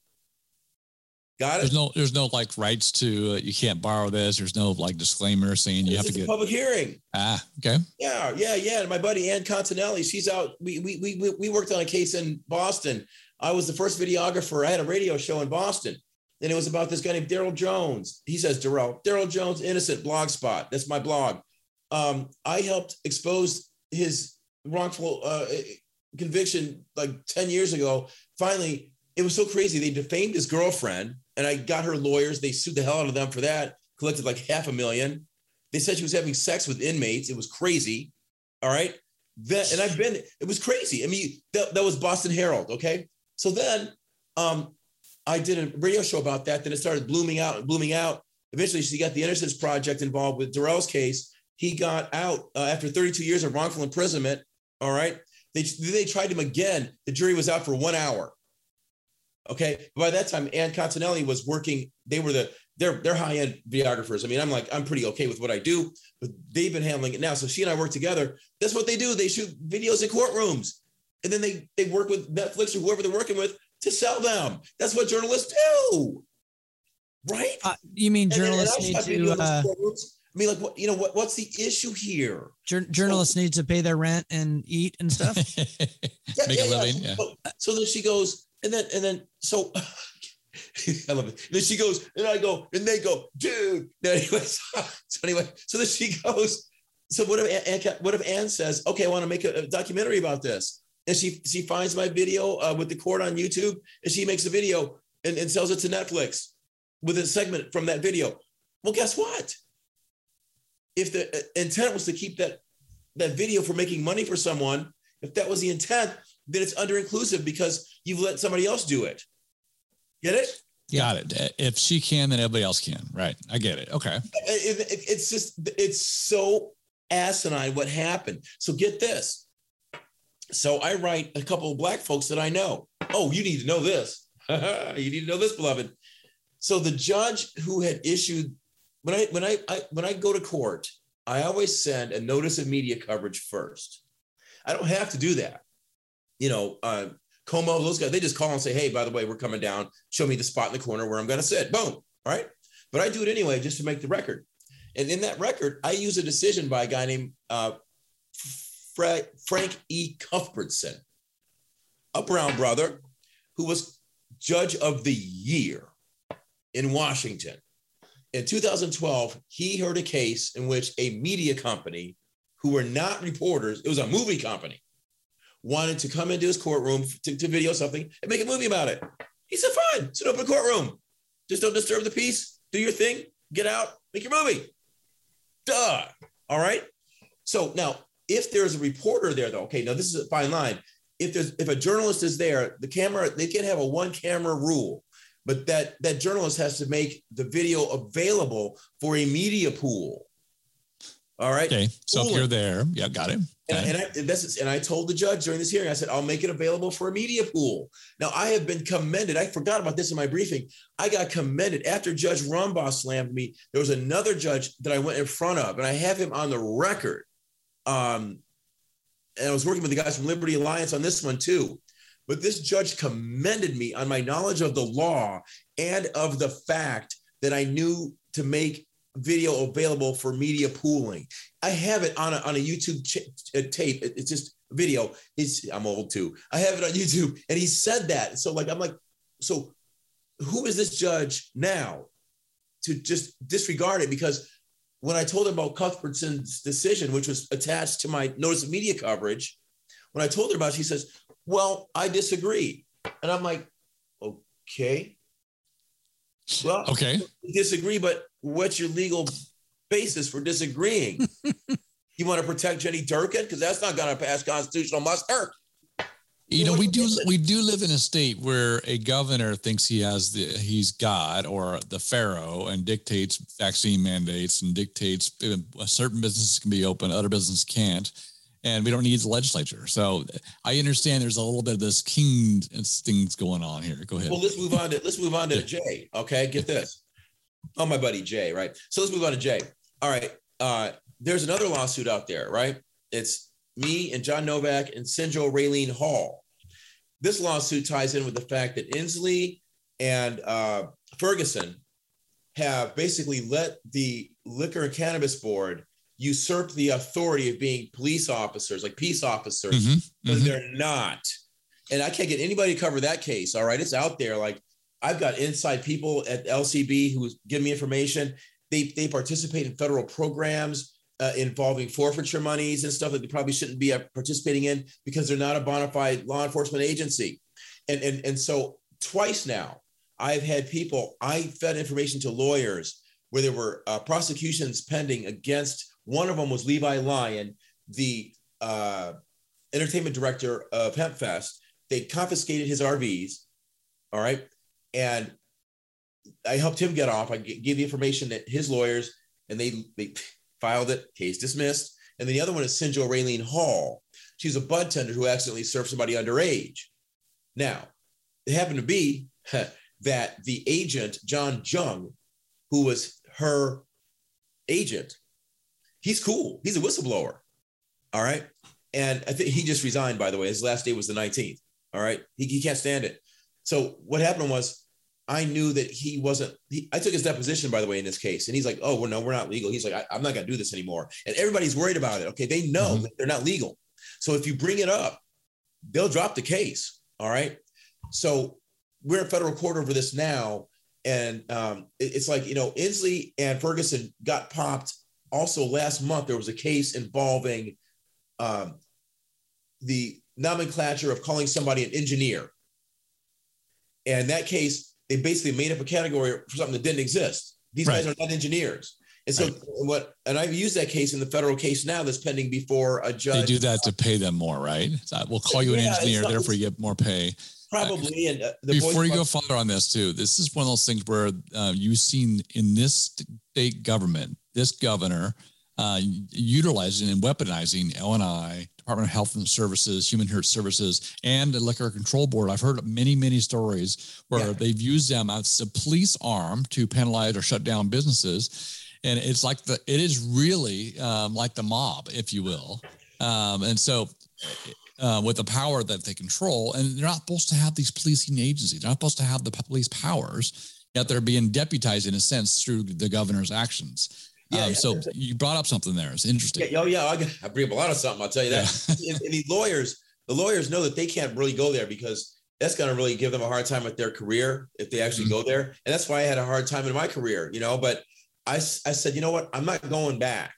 Got it? There's no, there's no like rights to uh, you can't borrow this. There's no like disclaimer saying you This have to is a get. public hearing. Ah, okay. Yeah, yeah, yeah. And my buddy Ann Continelli, she's out. We we we we- worked on a case in Boston. I was the first videographer. I had a radio show in Boston, and it was about this guy named Darrell Jones. He says Darrell Darrell Jones, innocent blog spot. That's my blog. Um, I helped expose his wrongful uh, conviction like ten years ago. Finally, it was so crazy. They defamed his girlfriend, and I got her lawyers. They sued the hell out of them for that. Collected like half a million. They said she was having sex with inmates. It was crazy. All right. Then, and I've been, it was crazy. I mean, that, that was Boston Herald. Okay. So then um, I did a radio show about that. Then it started blooming out and blooming out. Eventually, she got the Innocence Project involved with Darrell's case. He got out uh, after 32 years of wrongful imprisonment. All right. They, they tried him again. The jury was out for one hour. Okay. By that time, Ann Continelli was working. They were the they're they're high end videographers. I mean, I'm like I'm pretty okay with what I do, but they've been handling it now. So she and I work together. That's what they do. They shoot videos in courtrooms, and then they they work with Netflix or whoever they're working with to sell them. That's what journalists do, right? Uh, you mean And then- and journalists need to uh. I mean, like, what you know, what what's the issue here? jour- journalists need to pay their rent and eat and stuff? Yeah, Make a yeah, yeah. living. Yeah. So, so then she goes, and then and then so I love it. Then she goes, and I go, and they go, dude. Anyway, so, so anyway, so then she goes. So what if what if Ann says, okay, I want to make a, a documentary about this, and she she finds my video uh, with the court on YouTube, and she makes a video and, and sells it to Netflix with a segment from that video. Well, guess what? If the uh, intent was to keep that that video for making money for someone, if that was the intent, then it's under inclusive because you've let somebody else do it. Get it? Got it. If she can, then everybody else can. Right. I get it. Okay. It- it- it's just it's so asinine what happened. So get this. So I write a couple of black folks that I know. Oh, you need to know this. you need to know this, beloved. So the judge who had issued when I when I, I when I go to court, I always send a notice of media coverage first. I don't have to do that. You know, uh, KOMO, those guys, they just call and say, hey, by the way, we're coming down. Show me the spot in the corner where I'm going to sit. Boom. All right. But I do it anyway just to make the record. And in that record, I use a decision by a guy named uh, Fra- Frank E. Cuthbertson, a Brown brother who was judge of the year in Washington. In 2012, he heard a case in which a media company who were not reporters, it was a movie company, wanted to come into his courtroom to, to video something and make a movie about it. He said, fine, it's an open courtroom. Just don't disturb the peace. Do your thing, get out, make your movie. Duh. All right. So now, if there's a reporter there, though, okay, now this is a fine line. If there's if a journalist is there, the camera they can't have a one camera rule, but that that journalist has to make the video available for a media pool. All right. Okay. So if you're there, yeah, got it. And, and, I, and, this is, and I told the judge during this hearing, I said, I'll make it available for a media pool. Now, I have been commended. I forgot about this in my briefing. I got commended after Judge Rumbaugh slammed me. There was another judge that I went in front of, and I have him on the record. Um, and I was working with the guys from Liberty Alliance on this one too. But this judge commended me on my knowledge of the law and of the fact that I knew to make video available for media pooling. I have it on a, on a YouTube ch- uh, tape. It- it's just video. It's I'm old too. I have it on YouTube, and he said that. So like I'm like, so who is this judge now to just disregard it? Because when I told him about Cuthbertson's decision, which was attached to my notice of media coverage, when I told her about it, she says, "Well, I disagree," and I'm like, "Okay." Well, Okay. disagree, but what's your legal basis for disagreeing? you want to protect Jenny Durkin because that's not going to pass constitutional muster. You know, we do you do think? we do live in a state where a governor thinks he has the he's God or the Pharaoh and dictates vaccine mandates and dictates certain businesses can be open, other businesses can't, and we don't need the legislature. So I understand there's a little bit of this king things going on here. Go ahead. Well, let's move on to let's move on to Jay. Okay, get this. Oh, my buddy Jay, right? So let's move on to Jay. All right. Uh, there's another lawsuit out there, right? It's me and John Novak and Sinjo Raylene Hall. This lawsuit ties in with the fact that Inslee and uh, Ferguson have basically let the Liquor and Cannabis Board usurp the authority of being police officers, like peace officers Mhm, but mhm. they're not. And I can't get anybody to cover that case. All right. It's out there. Like I've got inside people at LCB who give me information. They, they participate in federal programs uh, involving forfeiture monies and stuff that they probably shouldn't be uh, participating in because they're not a bona fide law enforcement agency. And, and, and so twice now, I've had people, I fed information to lawyers where there were uh, prosecutions pending against one of them was Levi Lyon, the uh, entertainment director of Hempfest. They confiscated his RVs. All right. And I helped him get off. I gave the information that his lawyers and they, they filed it, case dismissed. And then the other one is Sinjo Raylene Hall. She's a bud tender who accidentally served somebody underage. Now, it happened to be that the agent, John Jung, who was her agent, he's cool. He's a whistleblower. All right. And I think he just resigned, by the way. His last day was the 19th. All right. He, he can't stand it. So what happened was I knew that he wasn't, he, I took his deposition, by the way, in this case. And he's like, oh, well, no, we're not legal. He's like, I, am not going to do this anymore. And everybody's worried about it. Okay. They know Mhm. that they're not legal. So if you bring it up, they'll drop the case. All right. So we're in federal court over this now. And um, it- it's like, you know, Inslee and Ferguson got popped. Also, last month, there was a case involving um, the nomenclature of calling somebody an engineer. And in that case, they basically made up a category for something that didn't exist. These guys are not engineers. And so Right. what and I've used that case in the federal case now that's pending before a judge. They do that to pay them more, right? We'll call you an Yeah, engineer, therefore you get more pay. probably and uh, the Before you go farther on this too, this is one of those things where uh, you've seen in this state government, this governor uh, utilizing and weaponizing ONI, Department of Health and Services, Human Health Services, and the Liquor Control Board. I've heard many, many stories where Yeah. they've used them as a police arm to penalize or shut down businesses. And it's like the, it is really um, like the mob, if you will. Um, and so, uh, with the power that they control, and they're not supposed to have these policing agencies, they're not supposed to have the police powers, yet they're being deputized in a sense through the governor's actions. Yeah, um, yeah. so you brought up something there. It's interesting. Yeah, oh yeah, I, I bring up a lot of something. I'll tell you that. and, and the lawyers, the lawyers know that they can't really go there because that's going to really give them a hard time with their career if they actually Mhm. go there. And that's why I had a hard time in my career, you know. But I, I said, you know what, I'm not going back.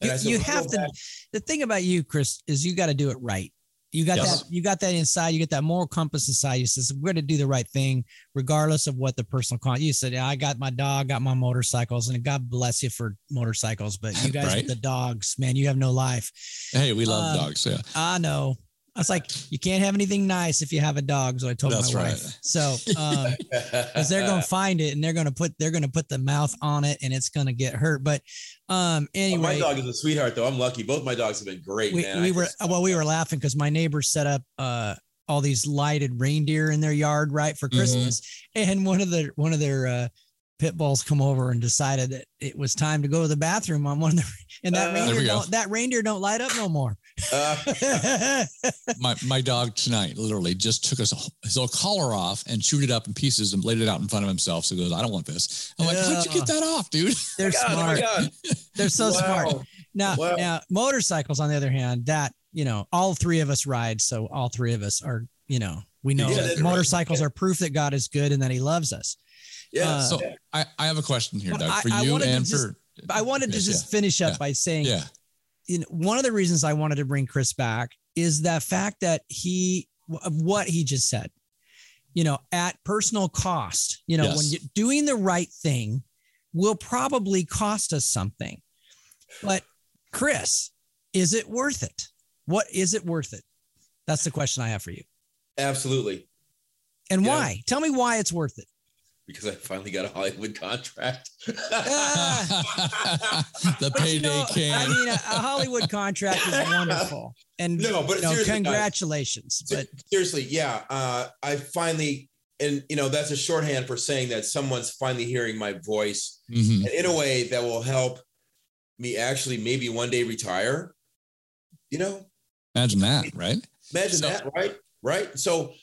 And You, I said, you "When have to. back- The thing about you, Chris, is you got to do it right. You got Yes. that. You got that inside. You get that moral compass inside. You says we're going to do the right thing, regardless of what the personal con. You said, yeah, I got my dog, got my motorcycles, and God bless you for motorcycles. But you guys Right. with the dogs, man, you have no life. Hey, we love Um, dogs. Yeah. I know. I was like, you can't have anything nice if you have a dog. So I told That's my right. wife. So, um, because they're going to find it and they're going to put they're going to put the mouth on it and it's going to get hurt. But um, anyway my dog is a sweetheart, though. I'm lucky. Both my dogs have been great, we, man. we were well, we were laughing because my neighbors set up uh all these lighted reindeer in their yard right for Mhm. Christmas, and one of the one of their uh, pit bulls come over and decided that it was time to go to the bathroom on one of the and that Uh, reindeer don't, that reindeer don't light up no more. Uh, my my dog tonight literally just took his his little collar off and chewed it up in pieces and laid it out in front of himself. So he goes, I don't want this. I'm like, how'd you get that off, dude? They're God, oh smart. God. They're so smart. Now, Wow. now motorcycles, on the other hand, that you know, all three of us ride, so all three of us are, you know, we know Yeah, that that's right. motorcycles are proof that God is good and that He loves us. Yeah. Uh, So I, I have a question here, Doug, I- for I you wanted to and just- for I wanted to Yes, just finish up Yeah. by saying, yeah. You know, one of the reasons I wanted to bring Chris back is that fact that he of what he just said. You know, at personal cost, you know, when you're doing the right thing will probably cost us something. But Chris, is it worth it? What is it worth it? That's the question I have for you. Absolutely. And Yeah. why? Tell me why it's worth it. Because I finally got a Hollywood contract. The But you payday know, came. I mean, a, a Hollywood contract is wonderful. And No, but you know, seriously, guys. congratulations. But Seriously, yeah. Uh, I finally, and you know, that's a shorthand for saying that someone's finally hearing my voice Mhm. in a way that will help me actually maybe one day retire. You know, Imagine that, right? imagine So- that, right? Right. So,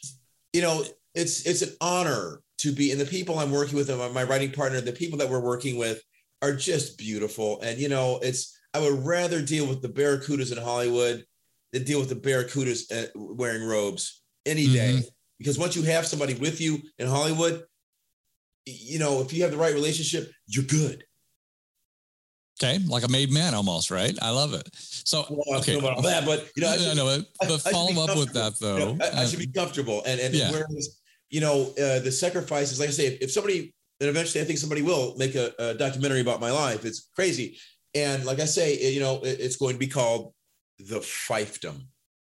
you know, it's it's an honor to be, and the people I'm working with, and my- writing partner, the people that we're working with, are just beautiful. And you know, it's I would rather deal with the barracudas in Hollywood than deal with the barracudas uh, wearing robes any day. Because once you have somebody with you in Hollywood, you know, if you have the right relationship, you're good. Okay, like a made man almost, right? I love it. So Well, okay, I that, but you know, I I should- I- I but follow be up with that though. You know, I, I Uh, should be comfortable. And and Yeah. whereas, you know, uh, the sacrifices, like I say, if, if somebody, and eventually I think somebody will make a, a documentary about my life. It's crazy. And like I say, it- you know, it- it's going to be called the fiefdom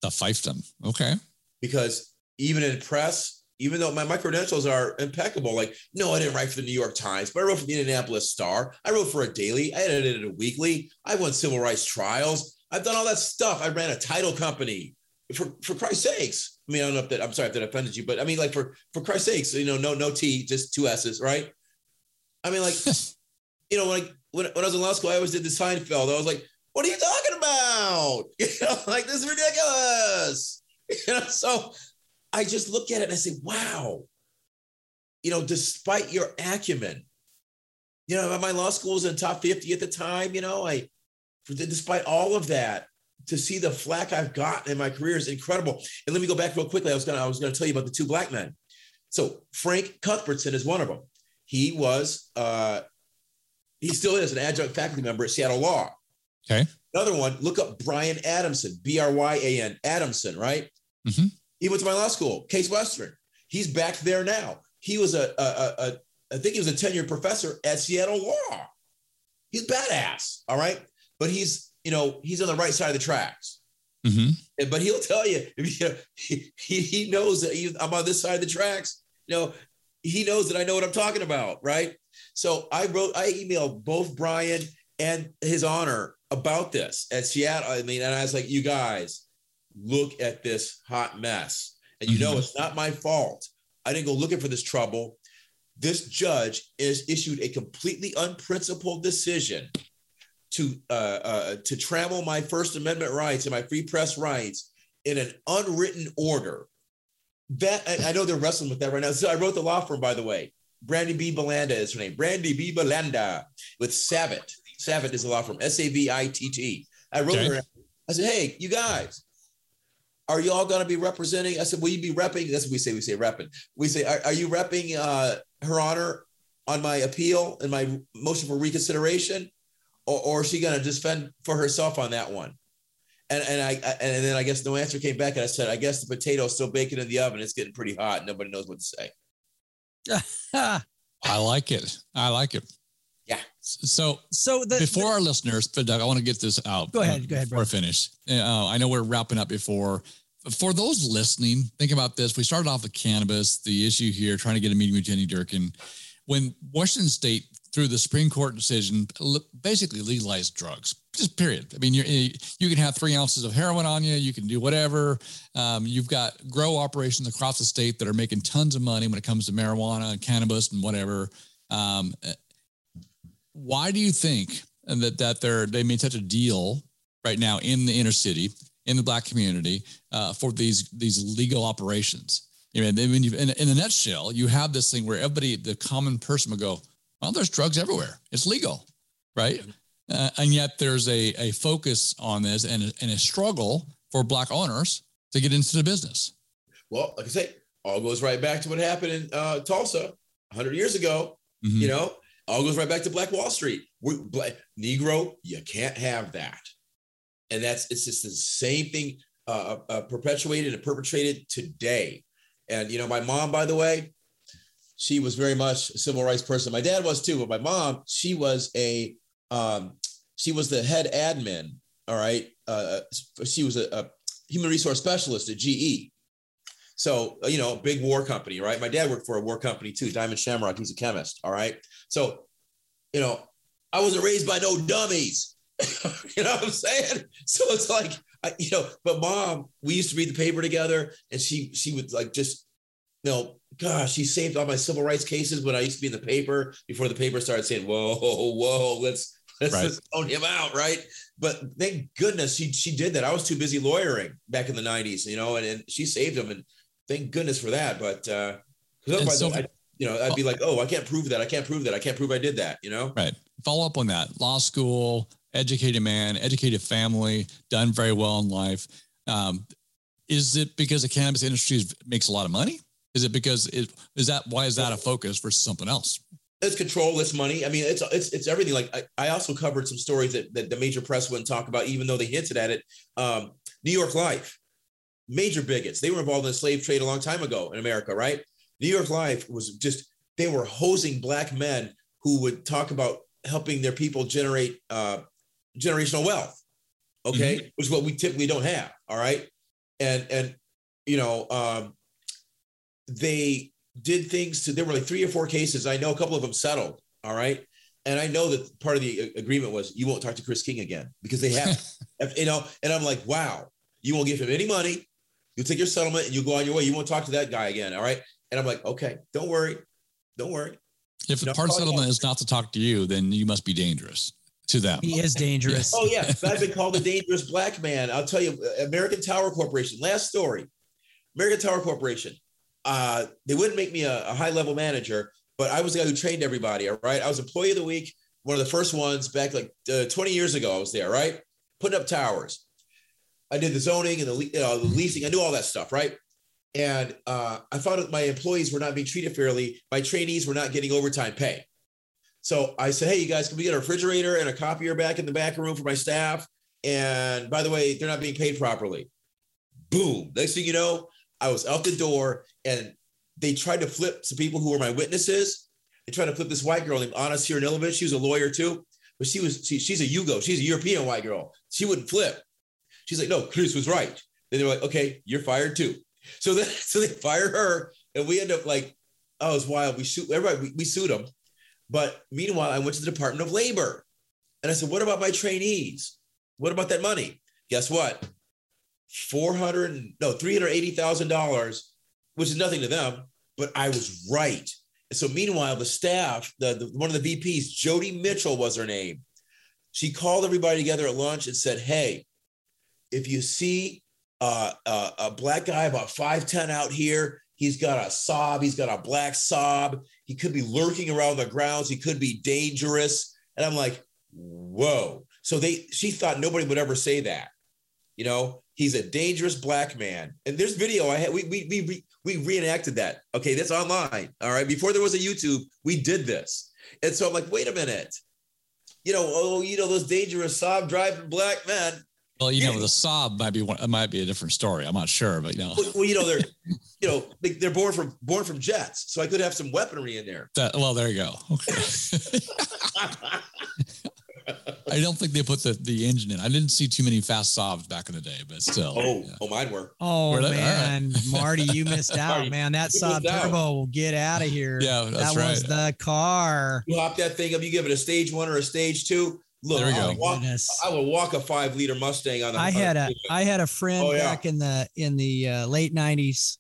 the fiefdom. Okay. because even in press, even though my, my credentials are impeccable, like, no, I didn't write for the New York Times, but I wrote for the Indianapolis Star. I wrote for a daily. I edited a weekly. I won civil rights trials. I've done all that stuff. I ran a title company. For for Christ's sakes. I mean, I don't know if that I'm sorry if that offended you, but I mean, like for for Christ's sakes, you know, no no T, just two S's, right? I mean, like, you know, like when, when I was in law school, I always did the Seinfeld. I was like, what are you talking about? You know, like this is ridiculous. You know, so I just look at it and I say, wow, you know, despite your acumen, you know, my law school was in top 50 at the time, you know, I, despite all of that, to see the flack I've gotten in my career is incredible. And let me go back real quickly. I was gonna, I was gonna tell you about the two black men. So Frank Cuthbertson is one of them. He was, uh, he still is an adjunct faculty member at Seattle Law. Okay. Another one, look up Bryan Adamson, B R Y A N, Adamson, right? Mhm. He went to my law school, Case Western. He's back there now. He was a, a, a, a I think he was a tenured professor at Seattle Law. He's badass, all right? But he's, you know, he's on the right side of the tracks. hmm And- But he'll tell you, if you he, he, he knows that he, I'm on this side of the tracks. You know, he knows that I know what I'm talking about, right? So I wrote, I emailed both Bryan and his honor about this at Seattle. I mean, and I was like, you guys, look at this hot mess. And you know, Mhm. it's not my fault. I didn't go looking for this trouble. This judge is issued a completely unprincipled decision to uh, uh, to trammel my First Amendment rights and my free press rights in an unwritten order. That I, I know they're wrestling with that right now. So I wrote the law firm, by the way. Brandy B. Belanda is her name. Brandy B. Belanda with Savitt. Savitt is the law firm. S A V I T T. I wrote Okay. her. I said, "Hey, you guys, are you all going to be representing?" I said, "Will you be repping?" That's what we say. We say repping. We say, "Are, are you repping uh, Her Honor on my appeal and my motion for reconsideration, or, or is she going to just fend for herself on that one?" And and I I- and then I guess no answer came back, and I said, "I guess the potato's still baking in the oven. It's getting pretty hot. Nobody knows what to say." I like it. I like it. Yeah. So so the before our listeners, but Doug, I want to get this out. Go ahead, uh, go ahead, Before I finish, uh, I know we're wrapping up before. For those listening, think about this. We started off with cannabis, the issue here, trying to get a meeting with Jenny Durkin. When Washington State, through the Supreme Court decision, basically legalized drugs, just period. I mean, you're, you can have three ounces of heroin on you, you can do whatever. Um, you've got grow operations across the state that are making tons of money when it comes to marijuana and cannabis and whatever. Um, why do you think that that they're they made such a deal right now in the inner city in the black community uh, for these these legal operations? I mean, I mean, you- in, in a nutshell, you have this thing where everybody, the common person, will go, "Well, there's drugs everywhere. It's legal, right?" Uh, and yet there's a a focus on this and a, and a struggle for black owners to get into the business. Well, like I say, all goes right back to what happened in uh, Tulsa 100 years ago. Mhm. You know, all goes right back to Black Wall Street. We, black, Negro, you can't have that. And that's it's just the same thing uh, uh, perpetuated and perpetrated today. And you know, my mom, by the way, she was very much a civil rights person. My dad was too, but my mom, she was a um, she was the head admin. All right, uh, she was a, a human resource specialist at GE. So, uh, you know, big war company, right? My dad worked for a war company too, Diamond Shamrock. He's a chemist. All right. So, you know, I wasn't raised by no dummies. you know what I'm saying? So it's like, I, you know, but mom, we used to read the paper together and she, she would like just, you know, gosh, he saved all my civil rights cases when I used to be in the paper before the paper started saying, whoa, whoa, let's, let's Right. just own him out. Right. But thank goodness she, she did that. I was too busy lawyering back in the 90s, you know, and, and she saved him. And thank goodness for that. But uh, otherwise, so- I, you know, I'd be like, oh, I can't prove that. I can't prove that. I can't prove I did that. You know? Right. Follow up on that. Law school, educated man, educated family, done very well in life. Um, is it because the cannabis industry makes a lot of money? Is it because it is that why is that a focus versus something else? It's control. It's money. I mean, it's it's it's everything. Like I, I also covered some stories that, that the major press wouldn't talk about, even though they hinted at it. Um, New York Life, major bigots. They were involved in the slave trade a long time ago in America, right? New York Life was just they were hosing black men who would talk about helping their people generate uh, generational wealth. Okay, which is what we typically don't have. All right, and and you know um, they did things to there were like three or four cases. I know a couple of them settled. All right. And I know that part of the agreement was you won't talk to Chris King again because they have, you know, and I'm like, wow, you won't give him any money. You'll take your settlement and you go on your way. You won't talk to that guy again. All right. And I'm like, okay, don't worry. Don't worry. If the No, part of yeah. settlement is not to talk to you, then you must be dangerous to them. he is dangerous. Oh yeah, I've been called a dangerous black man. I'll tell you, American Tower Corporation. Last story, American Tower Corporation. Uh, they wouldn't make me a, a high level manager, but I was the guy who trained everybody. All right, I was employee of the week, one of the first ones back like uh, 20 years ago. I was there, right, putting up towers. I did the zoning and the, uh, the leasing. I knew all that stuff, right? And uh, I found that my employees were not being treated fairly. My trainees were not getting overtime pay. So I said, hey, you guys, can we get a refrigerator and a copier back in the back room for my staff? And by the way, they're not being paid properly. Boom. Next thing you know, I was out the door and they tried to flip some people who were my witnesses. They tried to flip this white girl named Anna Siranilovich. She was a lawyer too, but she was she, she's a Yugo. She's a European white girl. She wouldn't flip. She's like, no, Chris was right. Then they were like, okay, you're fired too. So then so they fired her, and we end up like, oh, it was wild. We shoot everybody. We, we sued them. But meanwhile, I went to the Department of Labor, and I said, what about my trainees? What about that money? Guess what? 400, no, $380,000, which is nothing to them, but I was right. And so meanwhile, the staff, the, the one of the VPs, Jody Mitchell was her name. She called everybody together at lunch and said, Hey, if you see uh, uh, a black guy about 5'10 out here, he's got a sob. he's got a black sob. he could be lurking around the grounds, he could be dangerous. And I'm like, whoa. So they she thought nobody would ever say that. You know, he's a dangerous black man. And there's video I had we we we we reenacted that. Okay, that's online. All right. Before there was a YouTube, we did this. And so I'm like, wait a minute. You know, oh, you know, those dangerous Saab driving black men. Well, you know, the Saab might be one, it might be a different story. I'm not sure, but you know, well, you know, they're, you know, they're born from born from jets, so I could have some weaponry in there. That, well, there you go. Okay. I don't think they put the, the engine in. I didn't see too many fast Saabs back in the day, but still. Oh, yeah. oh, mine were. Oh Were they? All man, Marty, you missed out, Marty, man. That you Saab out. Turbo will get out of here. Yeah, that's that was the car. You hop that thing up, you give it a stage one or a stage two. Look, There we I go. would walk, I would walk a five liter Mustang on the. I had the a had a friend Oh, yeah. back in the in the uh, late nineties.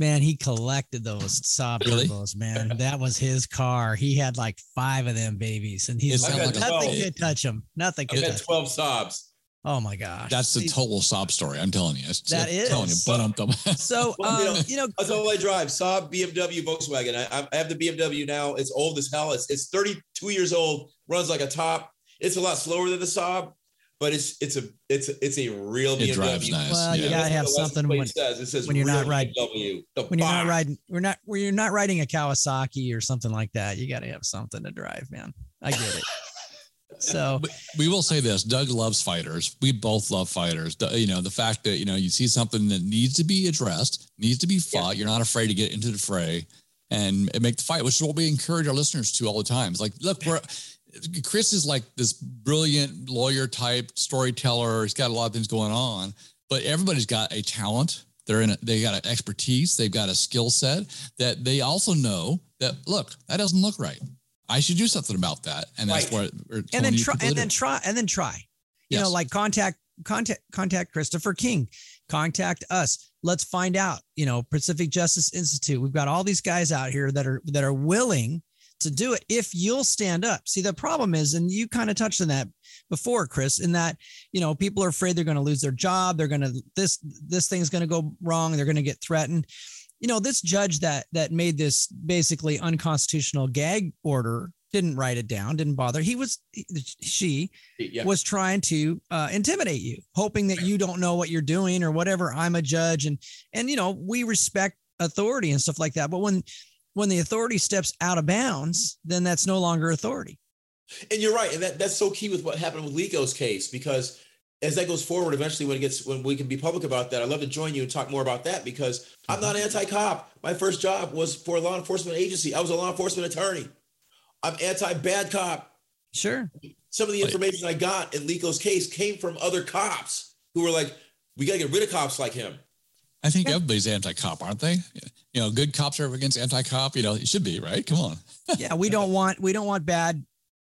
Man, he collected those Saab Really? turbos, man. That was his car. He had like five of them babies, and he's like, sounds like a- nothing could touch him. Nothing I had 12 Saabs. Oh my gosh, That's the total Saab story. I'm telling you. It's, That I'm telling you, but I'm So Well, you um, know- you know, That's all I drive. Saab, BMW, Volkswagen. I, I have the BMW now. It's old as hell. It's, it's 32 years old, runs like a top. It's a lot slower than the Saab, but it's it's a it's a, it's a real BMW. it drives nice. Well, you gotta have something plate when- says. It says when you're not riding- BMW. When you're not riding, we're not when you're not riding a Kawasaki or something like that. You got to have something to drive, man. I get it. So we will say this: Doug loves fighters. We both love fighters. You know, the fact that you know you see something that needs to be addressed, needs to be fought. You're not afraid to get into the fray and make the fight, which is what we encourage our listeners to all the time. It's like, look, we're Chris is like this brilliant lawyer type storyteller. He's got a lot of things going on, but everybody's got a talent. They're in. A, they got an expertise. They've got a skill set that they also know that look that doesn't look right. I should do something about that, and that's Right. what. And then try and then try and then try. You know, like contact contact contact Christopher King, contact us. Let's find out. You know, Pacific Justice Institute. We've got all these guys out here that are that are willing to do it if you'll stand up. See, the problem is, and you kind of touched on that before, Chris, in that you know people are afraid they're going to lose their job. They're going to this this thing's going to go wrong. They're going to get threatened. You know, this judge that that made this basically unconstitutional gag order didn't write it down, didn't bother. He was he- she Yeah. was trying to uh, intimidate you, hoping that you don't know what you're doing or whatever. I'm a judge, and and you know we respect authority and stuff like that. But when when the authority steps out of bounds, then that's no longer authority. And you're right, and that, that's so key with what happened with Liko's case because as that goes forward, eventually when it gets when we can be public about that, I'd love to join you and talk more about that because I'm not uh-huh. anti-cop. My first job was for a law enforcement agency. I was a law enforcement attorney. I'm anti-bad cop. Sure. Some of the information I got in Liko's case came from other cops who were like, "We got to get rid of cops like him." I think everybody's anti-cop, aren't they? You know, good cops are against anti-cop. You know, it should be right. Come on. Yeah, we don't want we don't want bad.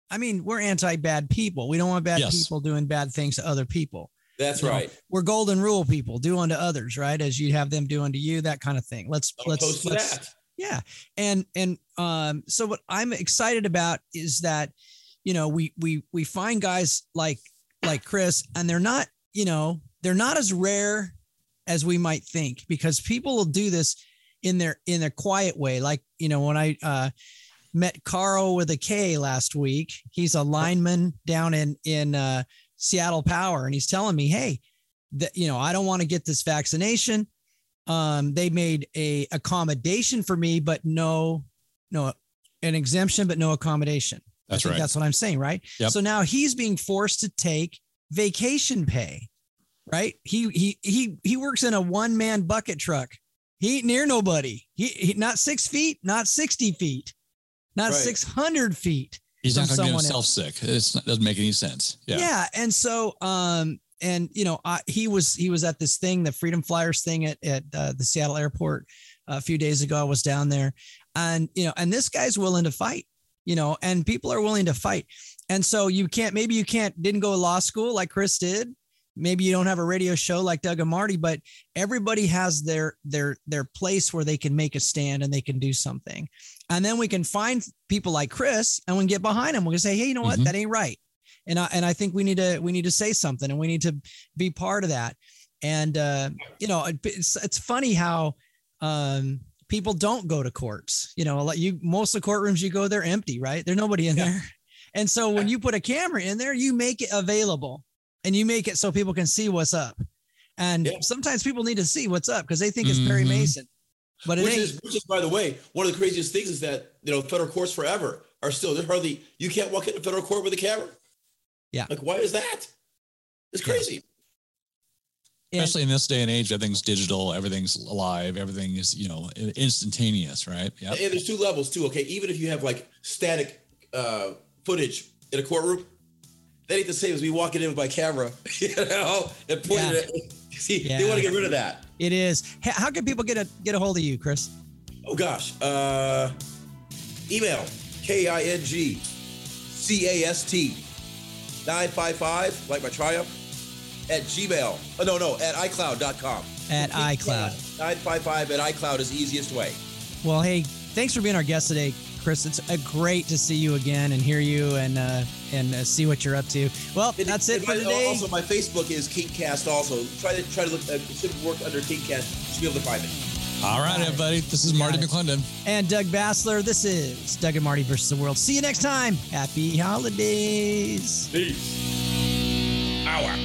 I mean, we're anti-bad people. We don't want bad Yes. people doing bad things to other people. That's You know, right. We're golden rule people. Do unto others, right? As you have them do unto you, that kind of thing. Let's I'm let's let's that. yeah and and um so what i'm excited about is that you know we we we find guys like like chris and they're not you know they're not as rare as we might think because people will do this in their in a quiet way like you know when i uh met carl with a k last week he's a lineman down in in uh seattle power and he's telling me hey that you know i don't want to get this vaccination um, they made a accommodation for me, but no, no, an exemption, but no accommodation. That's I think right. That's what I'm saying, right? Yep. So now he's being forced to take vacation pay, right? He he he he works in a one man bucket truck. He ain't near nobody. He, he not six feet, not sixty feet, not Right. six hundred feet. He's not from going to get someone himself sick. It's not, doesn't make any sense. Yeah. Yeah. And so, um, and you know, I, he was he was at this thing, the Freedom Flyers thing at at uh, the Seattle airport a few days ago. I was down there, and you know, and this guy's willing to fight, you know, and people are willing to fight. And so you can't, maybe you can't, didn't go to law school like Chris did. Maybe you don't have a radio show like Doug and Marty, but everybody has their their their place where they can make a stand and they can do something. And then we can find people like Chris and we can get behind them. We can say, hey, you know what? Mhm. That ain't right. And I and I think we need to we need to say something and we need to be part of that. And uh, you know, it's it's funny how um people don't go to courts. You know, like you most of the courtrooms you go, they're empty, right? There's nobody in Yeah. there. And so when you put a camera in there, you make it available and you make it so people can see what's up. And Yeah. sometimes people need to see what's up because they think it's Perry Mhm. Mason. But it which ain't. is, which is, by the way, one of the craziest things is that you know federal courts forever are still there's hardly you can't walk into federal court with a camera. Yeah. like why is that? It's Yeah. crazy. And- Especially in this day and age, everything's digital, everything's alive, everything is, you know, instantaneous, right? Yeah. And there's two levels too. Okay, even if you have like static uh, footage in a courtroom, that ain't the same as me walking in with my camera, you know, and pointing Yeah. it. See, Yeah. they want to get rid of that. It is. How can people get a get a hold of you, Chris? Oh gosh. Uh, email K I N G C A S T 955, like my Triumph, at Gmail. Oh, no, no, at iCloud.com. At iCloud. 955 at iCloud is the easiest way. Well, hey, thanks for being our guest today, Chris. It's uh, great to see you again and hear you and uh, and uh, see what you're up to. Well, And- that's it for my- today. Also, my Facebook is Kingcast. Also, try to try to look. Uh, it should work under Kingcast. You should be able to find it. All right, everybody. This is Marty McClendon. and Doug Basler. This is Doug and Marty versus the World. See you next time. Happy holidays. Peace. Hour.